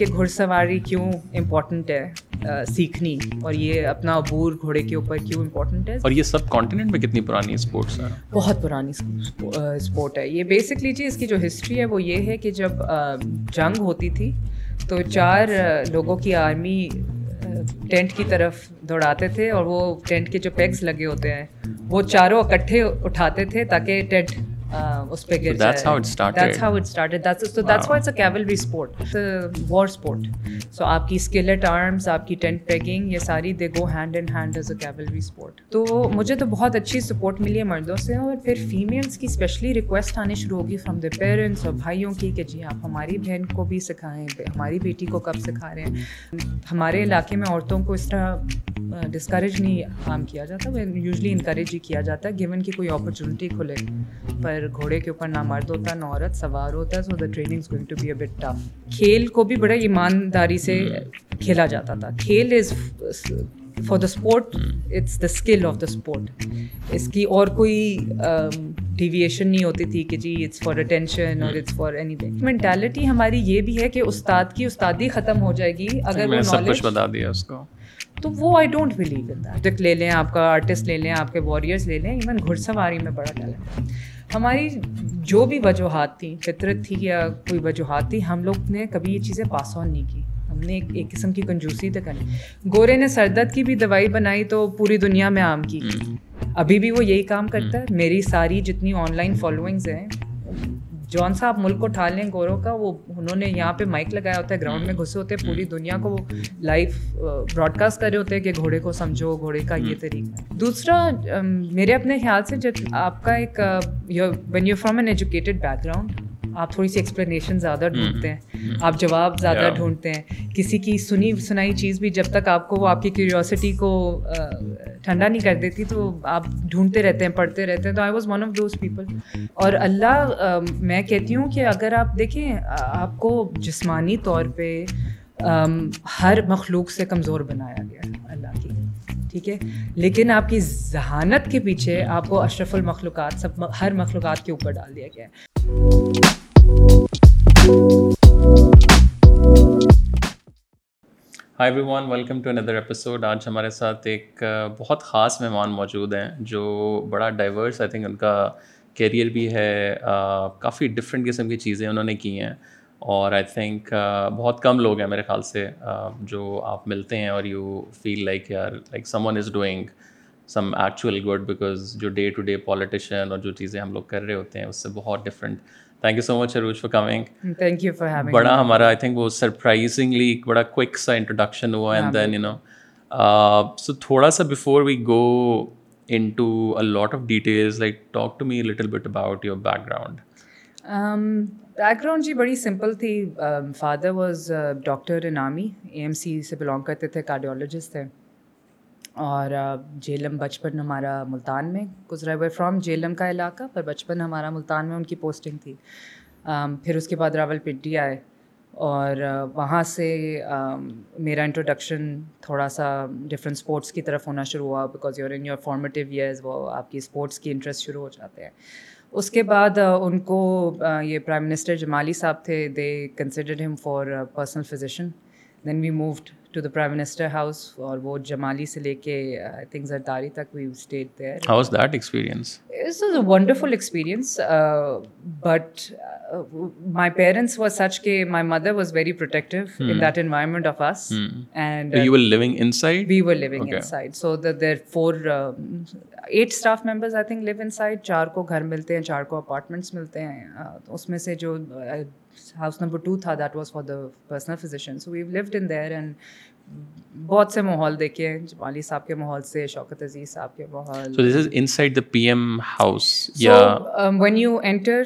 کہ گھڑ سواری کیوں امپورٹنٹ ہے سیکھنی؟ اور یہ اپنا عبور گھوڑے کے اوپر کیوں امپورٹنٹ ہے؟ اور یہ سب کانٹیننٹ میں کتنی پرانی اسپورٹس ہیں؟ بہت پرانی اسپورٹ ہے۔ یہ بیسکلی جی اس کی جو ہسٹری ہے وہ یہ ہے کہ جب جنگ ہوتی تھی تو چار لوگوں کی آرمی ٹینٹ کی طرف دوڑاتے تھے اور وہ ٹینٹ کے جو پیگس لگے ہوتے ہیں وہ چاروں اکٹھے اٹھاتے تھے تاکہ ٹینٹ اس پہ گر جائے that's how it started so that's why it's a cavalry sport war sport so آپ کی اسکلٹ آرمس آپ کی ٹینٹ پیکنگ یہ ساری they go hand in hand as a cavalry sport تو مجھے تو بہت اچھی سپورٹ ملی ہے مردوں سے اور پھر فیمیلس کی اسپیشلی ریکویسٹ آنی شروع ہوگی فرام دا پیرنٹس اور بھائیوں کی کہ جی آپ ہماری بہن کو بھی سکھائیں ہماری بیٹی کو کب سکھا رہے ہیں ہمارے علاقے میں عورتوں کو اس طرح ڈسکریج نہیں کام کیا جاتا یوزلی انکریج ہی کیا جاتا ہے گیون کی کوئی اپرچونیٹی کھلے پر گھوڑے کے اوپر نہ مرد ہوتا نہ عورت سوار ہوتا ہے so the training going to be a bit tough کھیل کو بھی بڑا ایمانداری سے کھیلا جاتا تھا۔ کھیل is for the sport it's the skill of the sport اس کی اور کوئی ڈیویشن نہیں ہوتی تھی کہ جی اٹس فار اٹینشن اور it's for anything mentality ہماری یہ بھی ہے کہ استاد کی استادی ختم ہو جائے گی۔ اگر وہ نالج بتا دیا اس کو۔ تو وہ I don't believe in that لے لیں آپ کا آرٹسٹ لے لیں آپ کے واریئرس لے لیں ایون گھڑ سواری میں بڑا ٹیلنٹ ہے۔ ہماری جو بھی وجوہات تھیں فطرت تھی یا کوئی وجوہات تھی ہم لوگ نے کبھی یہ چیزیں پاس آن نہیں کی۔ ہم نے ایک ایک قسم کی کنجوسی تک کرنی۔ گورے نے سردرد کی بھی دوائی بنائی تو پوری دنیا میں عام کی۔ ابھی بھی وہ یہی کام کرتا ہے۔ میری ساری جتنی آن لائن فالوئنگز ہیں جون آپ ملک کو اٹھا لیں گوروں کا وہ انہوں نے یہاں پہ مائک لگایا ہوتا ہے گراؤنڈ میں گھسے ہوتے ہیں پوری دنیا کو لائیو براڈ کاسٹ کر رہے ہوتے ہیں کہ گھوڑے کو سمجھو گھوڑے کا یہ طریقہ ہے۔ دوسرا میرے اپنے خیال سے جب آپ کا ایک when you from an educated background آپ تھوڑی سی ایکسپلینیشن زیادہ ڈھونڈتے ہیں۔ آپ جواب زیادہ ڈھونڈتے ہیں۔ کسی کی سنی سنائی چیز بھی جب تک آپ کو وہ آپ کی کیوریوسٹی کو ٹھنڈا نہیں کر دیتی تو آپ ڈھونڈتے رہتے ہیں پڑھتے رہتے ہیں۔ تو I was one of those people اور اللہ میں کہتی ہوں کہ اگر آپ دیکھیں آپ کو جسمانی طور پہ ہر مخلوق سے کمزور بنایا گیا ہے اللہ کی۔ ٹھیک ہے؟ لیکن آپ کی ذہانت کے پیچھے آپ کو اشرف المخلوقات سب ہر مخلوقات کے اوپر ڈال دیا گیا ہے۔ Hi every welcome to another episode آج ہمارے ساتھ ایک بہت خاص مہمان موجود ہیں جو بڑا ڈائیورس آئی تھنک ان کا کیریئر بھی ہے کافی ڈفرینٹ قسم کی چیزیں انہوں نے کی ہیں۔ اور آئی تھنک بہت کم لوگ ہیں میرے خیال سے جو آپ ملتے ہیں اور یو فیل لائک یار like someone is doing some actual good because جو ڈے ٹو ڈے پالیٹیشین اور جو چیزیں ہم لوگ کر رہے ہوتے ہیں، اس سے بہت different thank you so much Arooj for coming thank you for having بڑا ہمارا آئی تھنک وہ سرپرائزنگلی بڑا کوئک سا انٹروڈکشن ہوا and then you know so تھوڑا سا before we go into a lot of details like talk to me little bit about your background background جی بڑی simple تھی father was doctor Inami A M C سے belong کرتے تھے cardiologist تھے اور جیلم بچپن ہمارا ملتان میں گزرا ہوئے فرام جیلم کا علاقہ، پر بچپن ہمارا ملتان میں ان کی پوسٹنگ تھی۔ پھر اس کے بعد راول پنڈی آئے اور وہاں سے میرا انٹروڈکشن تھوڑا سا ڈفرینٹ اسپورٹس کی طرف ہونا شروع ہوا۔ Because you're in your formative years وہ آپ کی اسپورٹس کی انٹرسٹ شروع ہو جاتے ہیں۔ اس کے بعد ان کو یہ پرائم منسٹر جمالی صاحب تھے۔ They considered him for personal physician then we moved to the prime minister house اور وہ جمالی سے لے کے آئی تھنک زرداری تک we stayed there house that experience it's a wonderful experience but my parents was such کہ my mother was very protective in that environment of us and you were living inside we were living inside so there four eight staff members I think live inside چار کو گھر ملتے ہیں چار کو apartments ملتے ہیں اس میں سے جو ہاؤس نمبر ٹو تھا that was for the personal physician so we've lived in there and بہت سے ماحول دیکھے جمالی صاحب کے ماحول سے شوکت عزیز صاحب کے ماحول۔ So this is inside the P M house یا وین یو انٹر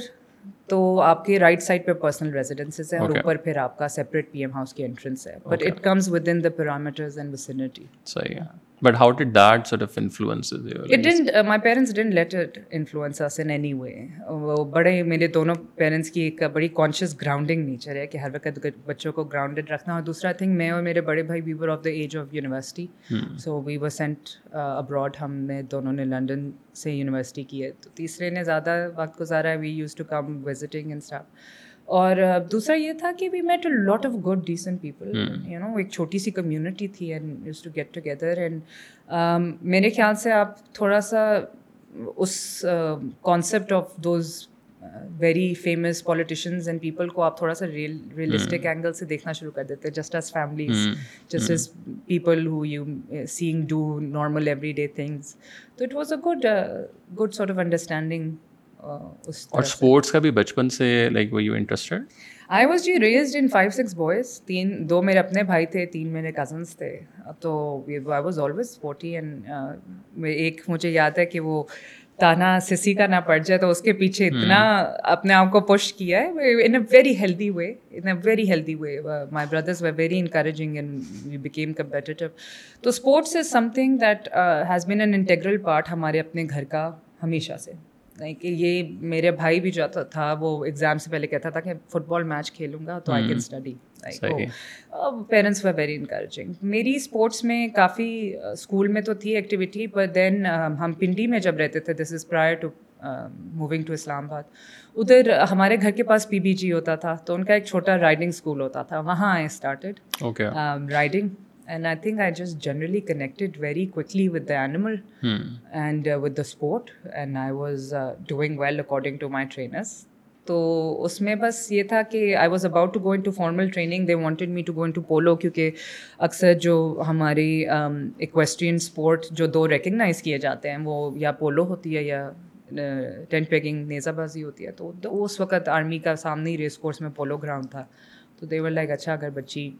تو آپ کے رائٹ سائڈ پہ پرسنل ریزیڈنسز ہیں اور اوپر پھر آپ کا سیپریٹ پی ایم ہاؤس کی انٹرنس ہے۔ But it comes within the parameters and vicinity صحیح ہے۔ But how did that influence it didn't my parents didn't let it influence us in any way وہ بڑے میرے دونوں پیرنٹس کی ایک بڑی کانشیس گراؤنڈنگ نیچر ہے کہ ہر وقت بچوں کو گراؤنڈیڈ رکھنا اور دوسرا تھنک میں اور میرے بڑے بھائی we were of the age of university so we were sent abroad ہم نے دونوں نے لنڈن سے یونیورسٹی کی ہے. تو تیسرے نے زیادہ وقت گزارا ہے. We used to come visiting in staff اور دوسرا یہ تھا کہ we met a lot of good decent people you know ایک چھوٹی سی کمیونٹی تھی and used to get together and میرے خیال سے آپ تھوڑا سا اس concept of those very famous politicians and people کو آپ تھوڑا سا ریئل ریئلسٹک اینگل سے دیکھنا شروع کر دیتے just as families just as people who you seeing do normal every day things تو it was a good good sort of understanding اور اسپورٹس کا بھی بچپن سے like you interested I was G raised in five six boys تین دو میرے اپنے بھائی تھے تین میرے کزنس تھے۔ تو I was always sporty and ایک مجھے یاد ہے کہ وہ تانا سسی کا نہ پڑ جائے تو اس کے پیچھے اتنا اپنے آپ کو پش کیا ہے۔ In a very healthy way in a very healthy way my brothers were very encouraging and we became competitive تو sports is something that has been an integral part ہمارے اپنے گھر کا ہمیشہ سے۔ کہ یہ میرے بھائی بھی جو تھا وہ ایگزام سے پہلے کہتا تھا کہ فٹ بال میچ کھیلوں گا تو I can study parents were very encouraging میری اسپورٹس میں کافی اسکول میں تو تھی ایکٹیویٹی پر دین ہم پنڈی میں جب رہتے تھے this is prior to moving to Islamabad ادھر ہمارے گھر کے پاس پی بی جی ہوتا تھا تو ان کا ایک چھوٹا رائڈنگ اسکول ہوتا تھا وہاں I started riding and I think I just generally connected very quickly with the animal and with the sport and I was doing well according to my trainers تو اس میں بس یہ تھا کہ I was about to go into formal training they wanted me to go into polo کیونکہ اکثر جو ہماری ایکویسٹرین اسپورٹ جو دو ریکگنائز کیے جاتے ہیں وہ یا پولو ہوتی ہے یا ٹینٹ پیکنگ نیزا بازی ہوتی ہے تو اس وقت آرمی کا سامنے ہی ریس کورس میں پولو گراؤنڈ تھا تو دے ور لائک اچھا اگر بچی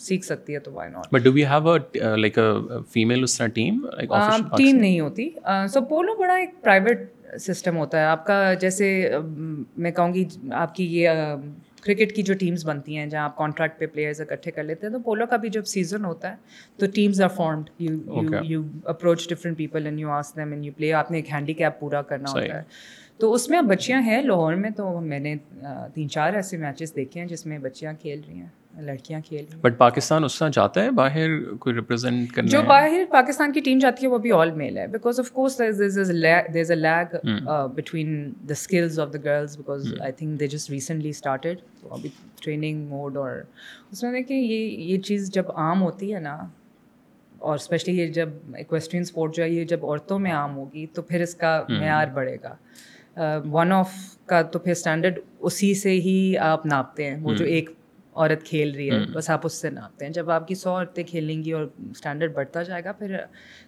سیکھ سکتی ہے تو why not but do we have like female اس طرح ٹیم ٹیم نہیں ہوتی. سو پولو بڑا ایک پرائیویٹ سسٹم ہوتا ہے. آپ کا جیسے میں کہوں گی آپ کی یہ کرکٹ کی جو ٹیمس بنتی ہیں جہاں آپ کانٹریکٹ پہ پلیئرز اکٹھے کر لیتے ہیں تو پولو کا بھی جب سیزن ہوتا ہے تو teams are formed you you approach different people and you ask them and you play آپ نے ایک ہینڈی کیپ پورا کرنا ہوتا ہے. تو اس میں بچیاں ہیں لاہور میں تو میں نے تین چار ایسے میچز دیکھے ہیں جس میں بچیاں کھیل رہی ہیں۔ لڑکیاں کھیل بٹ پاکستان اس طرح جاتا ہے؟ باہر کوئی ریپرزینٹ کرنا جو باہر پاکستان کی ٹیم جاتی ہے وہ بھی آل میل ہے۔ Because of course there is a lag between the skills of the girls because I think they just recently started ابھی ٹریننگ موڈ اور اس میں دیکھیں یہ یہ چیز جب عام ہوتی ہے نا اور اسپیشلی یہ جب ایکویسٹرین اسپورٹ جو ہے یہ جب عورتوں میں عام ہوگی تو پھر اس کا معیار بڑھے گا ون آف کا تو پھر اسٹینڈرڈ اسی سے ہی آپ ناپتے ہیں وہ جو ایک عورت کھیل رہی ہے بس آپ اس سے ناپتے ہیں۔ جب آپ کی سو عورتیں کھیلیں گی اور اسٹینڈرڈ بڑھتا جائے گا پھر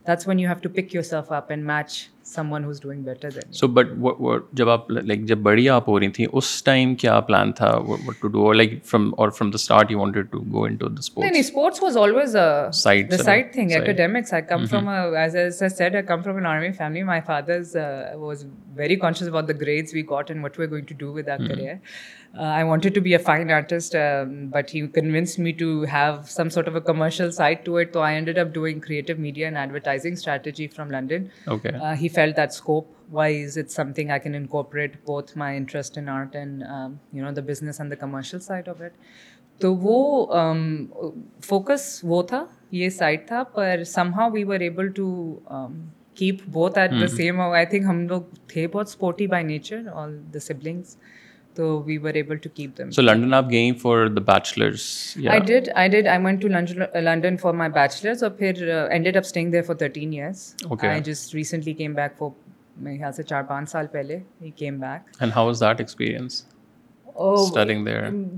that's when you have to pick yourself up and match someone who's doing better than so but جب آپ لائک جب بڑی آپ ہو رہی تھیں اس ٹائم کیا پلان تھا what to do like from اور from the start you wanted to go into the sports نہیں sports was always side the side thing academics I come from as as I said I come from an army family my father's was very conscious about the grades we got and what we going to do with our career I wanted to be a fine artist, but he convinced me to have some sort of a commercial side to it. So I ended up doing creative media and advertising strategy from London. Okay. Uh, felt that scope-wise, it's something I can incorporate both my interest in art and the business and the commercial side of it. تو وہ focus وہ تھا یہ side تھا پر somehow we were able to keep both at the same I think ہم لوگ تھے بہت sporty by nature all the siblings تو we were able to keep them so London آپ گئیں for the bachelors I did I did I went to London for my bachelors اور پھر ended up staying for thirteen years I just recently came back for میرے خیال سے چار پانچ سال پہلے ہی came back and how was that experience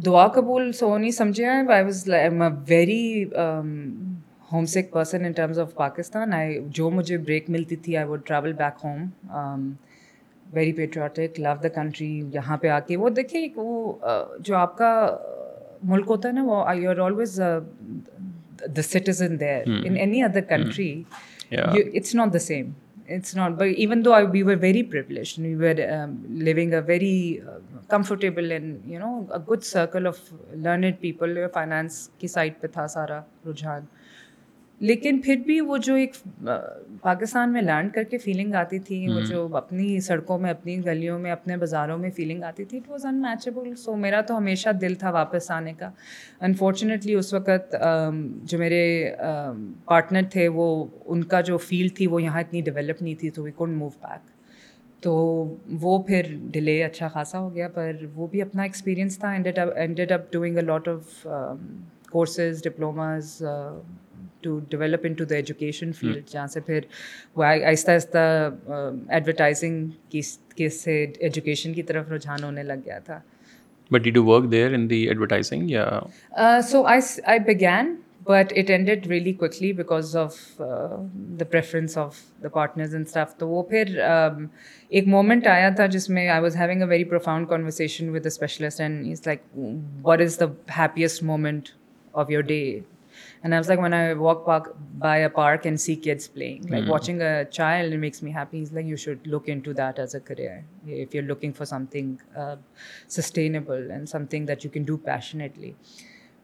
دعا قبول سو نہیں سمجھے I was very homesick person in terms of Pakistan I جو مجھے بریک ملتی تھی I would travel back home very patriotic love the country یہاں پہ آ کے وہ دیکھیے وہ جو آپ کا ملک ہوتا ہے نا وہ you are always the citizen there in any other country it's not the same it's not but even though I we were very privilege we were living a very comfortable and you know a good circle of learned people finance کی side پہ تھا سارا رجحان۔ لیکن پھر بھی وہ جو ایک پاکستان میں لینڈ کر کے فیلنگ آتی تھی وہ جو اپنی سڑکوں میں اپنی گلیوں میں اپنے بازاروں میں فیلنگ آتی تھی اٹ واز ان میچیبل سو میرا تو ہمیشہ دل تھا واپس آنے کا۔ انفارچونیٹلی اس وقت جو میرے پارٹنر تھے وہ ان کا جو فیلڈ تھی وہ یہاں اتنی ڈیولپ نہیں تھی تو وی کونٹ موو بیک تو وہ پھر ڈیلے اچھا خاصا ہو گیا پر وہ بھی اپنا ایکسپیرینس تھا ended up doing a lot of courses diplomas to develop into the education field جہاں سے پھر وہ آہستہ آہستہ ایڈورٹائزنگ کی کے سے ایجوکیشن کی طرف رجحان ہونے لگ گیا تھا۔ But did you work there in the advertising یا؟ So I I begin but it ended really quickly because of the preference of the partners and staff تو وہ پھر ایک مومنٹ آیا تھا جس میں I was having a very profound conversation with the specialist and is like what is the happiest moment of your day and like when I walk park by a park and see six playing like watching a child makes me happy is like you should look into that as a career if you are looking for something sustainable and something that you can do passionately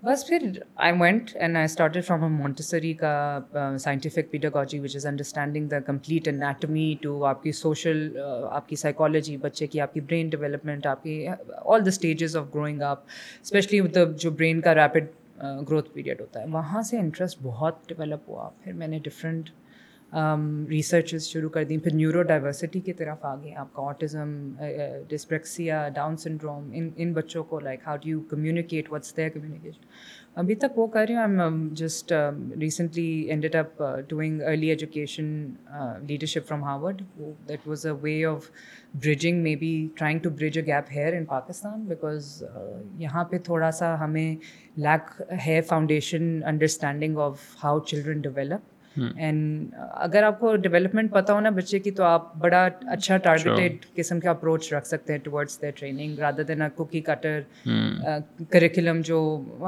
بس پھر I went and I started from a Montessori کا scientific paddy which is understanding the complete anatomy to آپ کی social آپ کی psychology بچے کی آپ کی برین ڈیولپمنٹ آپ کی all the stages of growing up especially جو برین کا ریپڈ گروتھ پیریڈ ہوتا ہے۔ وہاں سے انٹرسٹ بہت ڈیولپ ہوا۔ پھر میں نے ڈفرینٹ ریسرچز um, شروع کر دیں۔ پھر نیورو ڈائیورسٹی کی طرف آ گئے آپ کا آٹزم ڈسپریکسیا ڈاؤن سنڈروم ان ان بچوں کو like how do you communicate what's their communication ابھی تک وہ کر رہی ہوں. Am just recently ended up doing early education leadership from Harvard that was a way of bridging maybe trying to bridge a gap here in Pakistan because یہاں پہ تھوڑا سا ہمیں لیک ہے foundation understanding of how children develop and اگر آپ کو development پتہ ہو نا بچے کی تو آپ بڑا اچھا ٹارگیٹیڈ قسم کا اپروچ رکھ سکتے ہیں towards the training rather than cookie cutter curriculum جو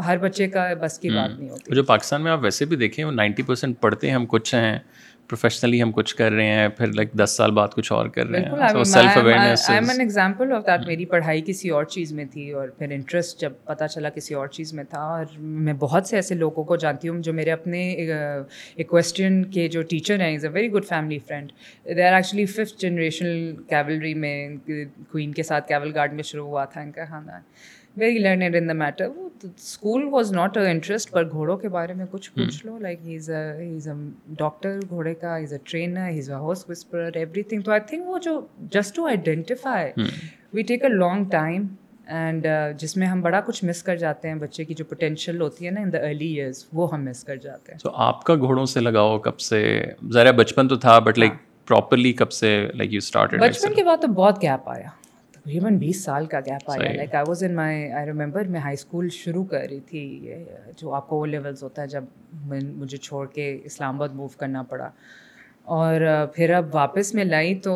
ہر بچے کا بس کی بات نہیں ہوتی۔ جو پاکستان میں آپ ویسے بھی دیکھیں وہ نائنٹی پرسینٹ پڑھتے ہیں ہم کچھ ہیں۔ پروفیشنلی ہم کچھ کر رہے ہیں پھر لائک دس سال بعد کچھ اور کر رہے ہیں۔ Self awareness I am an example of that میری پڑھائی کسی اور چیز میں تھی اور پھر انٹرسٹ جب پتہ چلا کسی اور چیز میں تھا۔ اور میں بہت سے ایسے لوگوں کو جانتی ہوں جو میرے اپنے ایکویسٹین کے جو ٹیچر ہیں is a very good family friend they are actually fifth generation cavalry میں کوئن کے ساتھ کیول گارڈ میں شروع ہوا تھا ان کا۔ خاندان very learned in the matter وہ school was not a interest پر گھوڑوں کے بارے میں کچھ پوچھ لو. Like he is a is a doctor گھوڑے کا is a trainer he is a horse whisper everything تو آئی تھنک وہ جو just to identify we take a long time and جس میں ہم بڑا کچھ مس کر جاتے ہیں بچے کی جو پوٹینشیل ہوتی ہے نا ان دا ارلی ایئرس وہ ہم مس کر جاتے ہیں. تو آپ کا گھوڑوں سے لگاؤ کب سے ذرا بچپن تو تھا بٹ لائک پراپرلی کب سے لائک یو اسٹارٹ بچپن کے بعد تو بہت گیپ آیا. تقریباً بیس سال کا گیپ آیا. Like I was in my I remember میں ہائی اسکول شروع کر رہی تھی جو آپ کو وہ لیولس ہوتا ہے جب مجھے چھوڑ کے اسلام آباد موو کرنا پڑا. اور پھر اب واپس میں لائی تو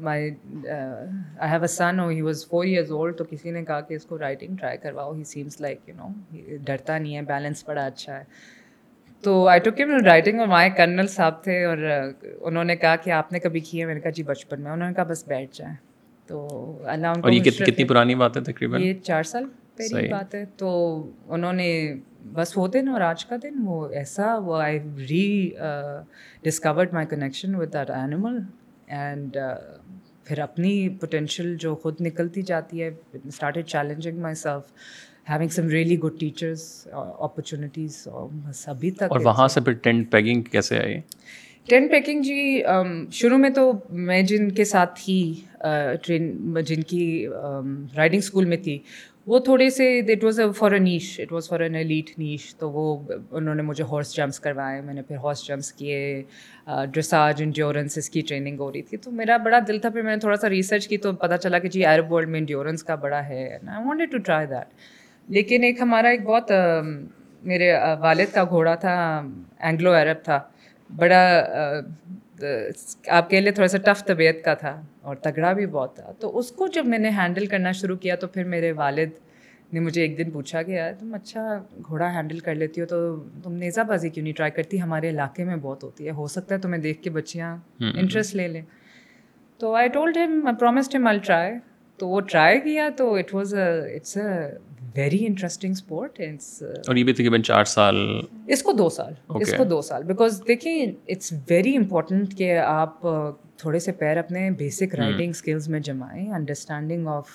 my I have a son he was four years old تو کسی نے کہا کہ اس کو writing try کرواؤ. He seems like you know ڈرتا نہیں ہے بیلنس بڑا اچھا ہے. تو آئی ٹو کیم رائٹنگ اور مائے کرنل صاحب تھے اور انہوں نے کہا کہ آپ نے کبھی کیے؟ میں نے کہا جی بچپن میں. انہوں نے کہا بس بیٹھ جائیں. تو اللہ اور یہ کتنی پرانی بات ہے تقریباً؟ یہ چار سال پہلی بات ہے۔ تو انہوں نے بس وہ دن اور آج کا دن وہ ایسا وہ I rediscovered my connection with that animal and پھر اپنی پوٹینشیل جو خود نکلتی جاتی ہے started challenging myself having some really good teachers opportunities بس ابھی تک اور وہاں سے پھر ٹینٹ پیکنگ کیسے آئی؟ ٹین پیکنگ جی شروع میں تو میں جن کے ساتھ تھی ٹرین جن کی رائڈنگ اسکول میں تھی، وہ تھوڑے سے it was a for a niche it was for an elite niche تو وہ انہوں نے مجھے ہارس جمپس کروائے، میں نے پھر ہارس جمپس کیے ڈریساج انڈیورنس اس کی ٹریننگ ہو رہی تھی، تو میرا بڑا دل تھا، پھر میں نے تھوڑا سا ریسرچ کی تو پتہ چلا کہ جی عرب ورلڈ میں انڈیورنس کا بڑا ہے I wanted to try that لیکن ایک ہمارا ایک بہت میرے والد کا گھوڑا تھا اینگلو عرب تھا، بڑا آپ کے لیے تھوڑا سا ٹف طبیعت کا تھا اور تگڑا بھی بہت تھا۔ تو اس کو جب میں نے ہینڈل کرنا شروع کیا تو پھر میرے والد نے مجھے ایک دن پوچھا کہ یار تم اچھا گھوڑا ہینڈل کر لیتی ہو تو تم نیزا بازی کیوں نہیں ٹرائی کرتی؟ ہمارے علاقے میں بہت ہوتی ہے۔ ہو سکتا ہے تمہیں دیکھ کے بچیاں انٹرسٹ لے لیں۔ تو آئی ٹولڈ ہم پرومسڈ ہم آل ٹرائی تو وہ ٹرائی کیا تو it was it's a very interesting sport اور یہ بھی تقریباً چار سال اس کو دو سال. اس کو دو سال. بیکاز دیکھیں اٹس ویری امپورٹنٹ کہ آپ تھوڑے سے پیر اپنے بیسک رائڈنگ اسکلز میں جمائیں. Understanding of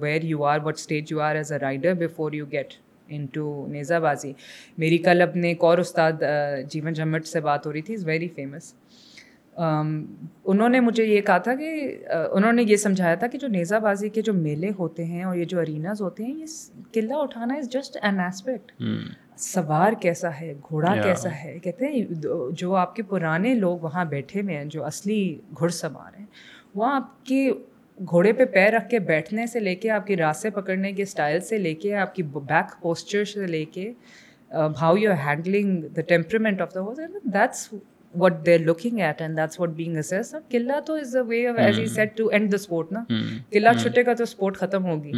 where you are what stage you are as a rider before you get into نیزا بازی میری کل اپنے ایک اور استاد جیون جمٹ سے بات ہو رہی تھی. از ویری فیمس انہوں نے مجھے یہ کہا تھا کہ انہوں نے یہ سمجھایا تھا کہ جو نیزہ بازی کے جو میلے ہوتے ہیں اور یہ جو اریناز ہوتے ہیں یہ قلعہ اٹھانا از جسٹ این ایسپیکٹ سوار کیسا ہے گھوڑا کیسا ہے کہتے ہیں جو آپ کے پرانے لوگ وہاں بیٹھے ہوئے ہیں جو اصلی گھڑ سوار ہیں وہ آپ کے گھوڑے پہ پیر رکھ کے بیٹھنے سے لے کے آپ کی راستے پکڑنے کے اسٹائل سے لے کے آپ کی بیک پوسچر سے لے کے how you are handling the temperament of the that's what they looking at and that's what being assess قلعہ تو is a way of as a set to and the sport نا قلعہ چھٹے کا تو sport ختم ہوگی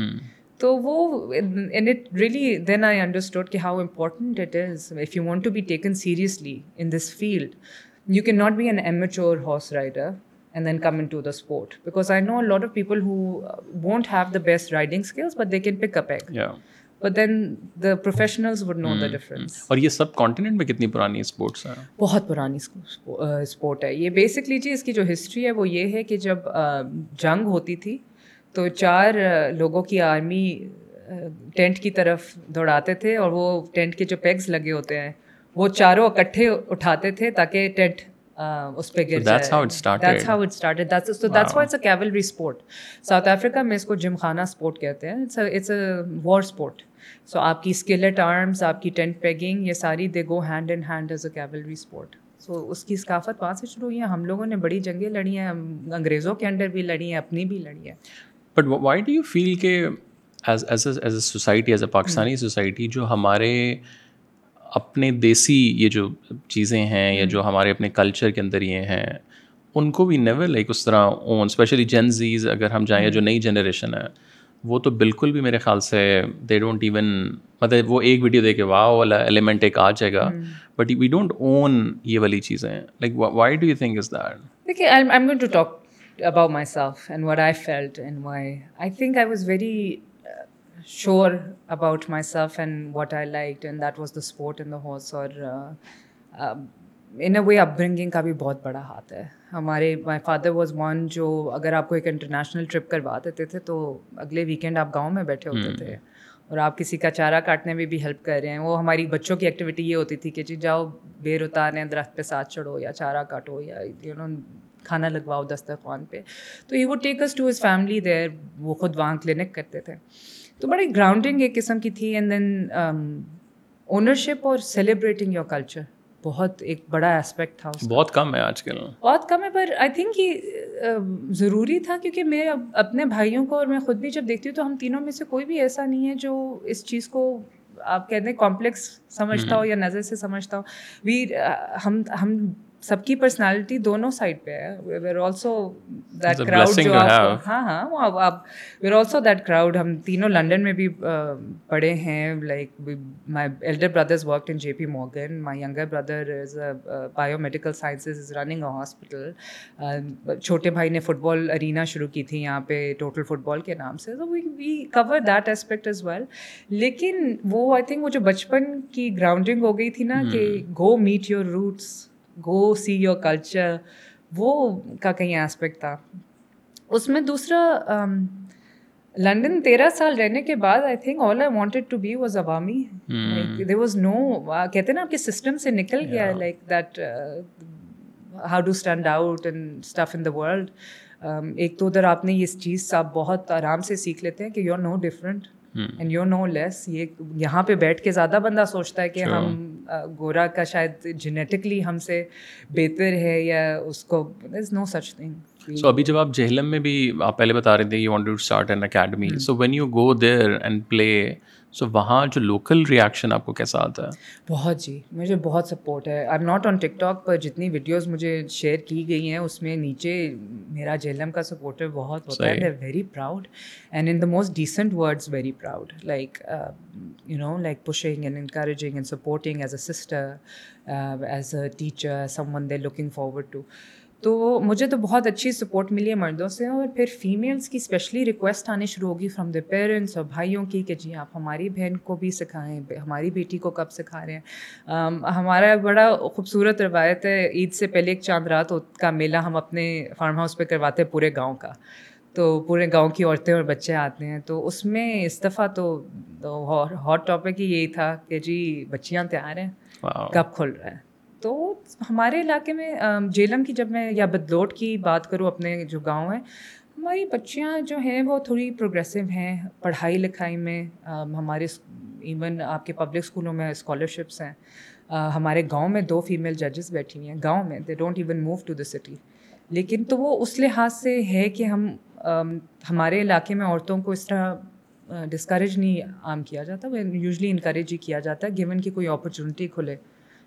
تو وہ and it really then I understood کہ how important it is if you want to be taken seriously in this field you can not be an amateur horse rider and then come into the sport because I know lot of people who won't have the best riding skills but they can pick up ایک but then the professionals would know the difference اور یہ سب continent میں کتنی پرانی sports ہیں؟ بہت پرانی sport ہے۔ یہ بیسکلی جی اس کی جو ہسٹری ہے وہ یہ ہے کہ جب جنگ ہوتی تھی تو چار لوگوں کی آرمی ٹینٹ کی طرف دوڑاتے تھے اور وہ ٹینٹ کے جو پیگز لگے ہوتے ہیں وہ چاروں اکٹھے اٹھاتے تھے تاکہ ٹینٹ اس پہ گر کیولری اسپورٹ ساؤتھ افریقہ میں اس کو جم خانہ اسپورٹ کہتے ہیں۔ It's a war sport so آپ کی اسکیلٹ آرمس آپ کی ٹینٹ پیگنگ یہ ساری they go hand in hand as a cavalry sport so اس کی ثقافت وہاں سے شروع ہوئی ہے ہم لوگوں نے بڑی جنگیں لڑی ہیں انگریزوں کے انڈر بھی لڑی ہیں اپنی بھی لڑی ہیں but why do you feel کہ as as as a society as a Pakistani society جو ہمارے اپنے دیسی یہ جو چیزیں ہیں یا جو ہمارے اپنے کلچر کے اندر یہ ہیں ان کو بھی نیور لائک اس طرح اون اسپیشلی جینزیز اگر ہم جائیں یا جو نئی جنریشن ہے وہ تو بالکل بھی میرے خیال سے دے ڈونٹ ایون مطلب وہ ایک ویڈیو دے کے واہ والا ایلیمنٹ ایک آ جائے گا. بٹ وی ڈونٹ اون یہ والی چیزیں. Like why do you think is that دیکھیے I am going to talk about myself and what I felt and why I think I was very sure about myself and what I like and that was the sport in the horse اور in a way up bringing کا بھی بہت بڑا ہاتھ ہے ہمارے my father was one جو اگر آپ کو ایک انٹرنیشنل ٹرپ کروا دیتے تھے تو اگلے ویکینڈ آپ گاؤں میں بیٹھے ہوتے تھے اور آپ کسی کا چارہ کاٹنے میں بھی ہیلپ کر رہے ہیں وہ ہماری بچوں کی ایکٹیویٹی یہ ہوتی تھی کہ جی جاؤ بیر اتاریں درخت پہ ساتھ چڑھو یا چارہ کاٹو یا یو نو کھانا لگواؤ دسترخوان پہ تو ہی وہ takes to his family there وہ خود وہاں کلینک کرتے تھے تو بڑی گراؤنڈنگ ایک قسم کی تھی اینڈ دین اونرشپ اور سیلیبریٹنگ یور کلچر بہت ایک بڑا اسپیکٹ تھا بہت کم ہے آج کل۔ بہت کم ہے پر آئی تھنک یہ ضروری تھا کیونکہ میں اپنے بھائیوں کو اور میں خود بھی جب دیکھتی ہوں تو ہم تینوں میں سے کوئی بھی ایسا نہیں ہے جو اس چیز کو آپ کہتے ہیں کمپلیکس سمجھتا ہو یا نظر سے سمجھتا ہو۔ وی ہم ہم سب کی پرسنالٹی دونوں سائڈ پہ ہے۔ ویر آلسو دیٹ کراؤڈ جو آپ ہاں ہاں وہ آپ ویر آلسو دیٹ کراؤڈ ہم تینوں لنڈن میں بھی پڑھے ہیں۔ Like my elder brothers work in J P Morgan my younger brother is biomedical sciences is running a hospital چھوٹے بھائی نے فٹ بال ارینا شروع کی تھی یہاں پہ ٹوٹل فٹ بال کے نام سے تو we cover that aspect as well لیکن وہ آئی تھنک وہ جو بچپن کی گراؤنڈنگ ہو گئی تھی نا کہ go meet your roots go see your culture وہ کا کہیں اسپیکٹ تھا۔ اس میں دوسرا لنڈن تیرہ سال رہنے کے بعد I think all I wanted to be was عوامی دیر واز نو کہتے ہیں نا آپ کے سسٹم سے نکل گیا ہے like that how do stand out and stuff in the world ایک تو ادھر آپ نے یہ چیز آپ بہت آرام سے سیکھ لیتے ہیں کہ you are no different and you know less یہ یہاں پہ بیٹھ کے زیادہ بندہ سوچتا ہے کہ ہم گورا کا شاید جینیٹکلی ہم سے بہتر ہے یا اس کو is no such thing so ابھی جب آپ جہلم میں بھی آپ پہلے بتا رہے تھے you want to start an academy so when you go there and play so وہاں جو لوکل ریئیکشن آپ کو کیسا آتا ہے؟ بہت جی مجھے بہت سپورٹ ہے۔ I am not on TikTok پر جتنی ویڈیوز مجھے شیئر کی گئی ہیں اس میں نیچے میرا جہلم کا سپورٹر بہت ہوتا ہے۔ Very proud and in the most decent words very proud like you know like pushing and encouraging and supporting as a sister as a teacher someone they looking forward to تو مجھے تو بہت اچھی support ملی ہے مردوں سے اور پھر فیمیلس کی اسپیشلی ریکویسٹ آنی شروع ہوگی فرام دا پیرنٹس اور بھائیوں کی کہ جی آپ ہماری بہن کو بھی سکھائیں ہماری بیٹی کو کب سکھا رہے ہیں۔ ہمارا بڑا خوبصورت روایت ہے عید سے پہلے ایک چاند رات کا میلہ ہم اپنے فارم ہاؤس پہ کرواتے ہیں پورے گاؤں کا۔ تو پورے گاؤں کی عورتیں اور بچے آتے ہیں۔ تو اس میں اس دفعہ تو ہاٹ ٹاپک ہی یہی تھا کہ جی بچیاں تیار ہیں کب کھل رہا ہے؟ تو ہمارے علاقے میں جیلم کی جب میں یا بدلوٹ کی بات کروں، اپنے جو گاؤں ہیں، ہماری بچیاں جو ہیں، وہ تھوڑی پروگریسو ہیں، پڑھائی لکھائی میں ہمارے ایون آپ کے پبلک اسکولوں میں اسکالرشپس ہیں۔ ہمارے گاؤں میں دو فیمیل ججز بیٹھی ہوئی ہیں۔ گاؤں میں they don't even move to the city لیکن تو وہ اس لحاظ سے ہے کہ ہم ہمارے علاقے میں عورتوں کو اس طرح ڈسکریج نہیں عام کیا جاتا۔ وہ یوزلی انکریج ہی کیا جاتا ہے گیون کہ کوئی اپرچونیٹی کھلے۔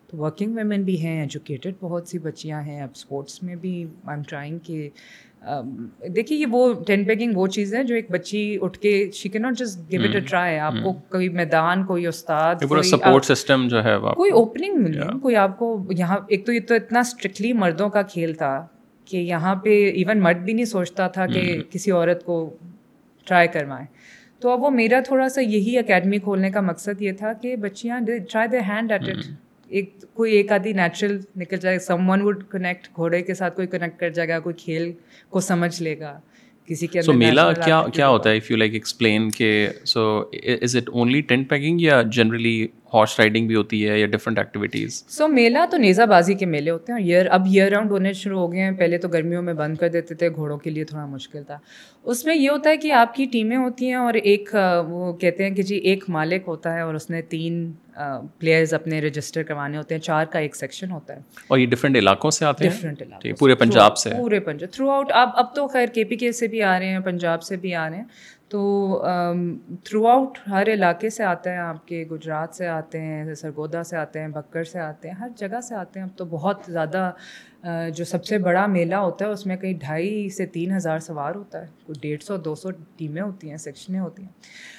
تو ورکنگ ویمن بھی ہیں ایجوکیٹڈ بہت سی بچیاں ہیں. اب اسپورٹس میں بھی آئی ایم ٹرائنگ کہ دیکھیے یہ وہ ٹین پیکنگ وہ چیز ہے جو ایک بچی اٹھ کے شی کی not just gave it a try آپ کو کوئی میدان کوئی استاد سپورٹ سسٹم جو ہے کوئی اوپننگ ملی کوئی آپ کو یہاں ایک تو یہ تو اتنا اسٹرکٹلی مردوں کا کھیل تھا کہ یہاں پہ ایون مرد بھی نہیں سوچتا تھا کہ کسی عورت کو ٹرائی کروائیں۔ تو اب وہ میرا تھوڑا سا یہی اکیڈمی کھولنے کا مقصد یہ تھا کہ بچیاں try they hand at it ایک کوئی ایک آدھی نیچرل نکل جائے سم ون وڈ کنیکٹ گھوڑے کے ساتھ کوئی کنیکٹ کر جائے گا کوئی کھیل کو سمجھ لے گا کسی کے میلا کیا کیا ہوتا ہے؟ اف یو لائک ایکسپلین کہ so is it only tent pegging یا جنرلی ہارس رائڈنگ بھی ہوتی ہے یا ڈفرنٹ ایکٹیویٹیز سو میلہ تو نیزا بازی کے میلے ہوتے ہیں. ایئر اب ایئر راؤنڈ ہونے شروع ہو گئے ہیں. پہلے تو گرمیوں میں بند کر دیتے تھے. گھوڑوں کے لیے تھوڑا مشکل تھا. اس میں یہ ہوتا ہے کہ آپ کی ٹیمیں ہوتی ہیں اور ایک وہ کہتے ہیں کہ جی ایک مالک ہوتا ہے اور اس نے تین پلیئرز اپنے رجسٹر کروانے ہوتے ہیں. چار کا ایک سیکشن ہوتا ہے. اور یہ ڈفرینٹ علاقوں سے آتے ہیں؟ ڈفرینٹ علاقوں پورے پنجاب سے پورے پنجاب. تھرو آؤٹ اب اب تو خیر کے پی کے سے بھی آ رہے ہیں پنجاب سے بھی آ رہے ہیں. تو تھرو آؤٹ ہر علاقے سے آتے ہیں، آپ کے گجرات سے آتے ہیں، سرگودا سے آتے ہیں، بکر سے آتے ہیں، ہر جگہ سے آتے ہیں۔ اب تو بہت زیادہ جو سب سے بڑا میلہ ہوتا ہے، اس میں کئی ڈھائی سے تین ہزار سوار ہوتا ہے۔ کوئی ڈیڑھ سو، دو سو ٹیمیں ہوتی ہیں، سیکشنیں ہوتی ہیں۔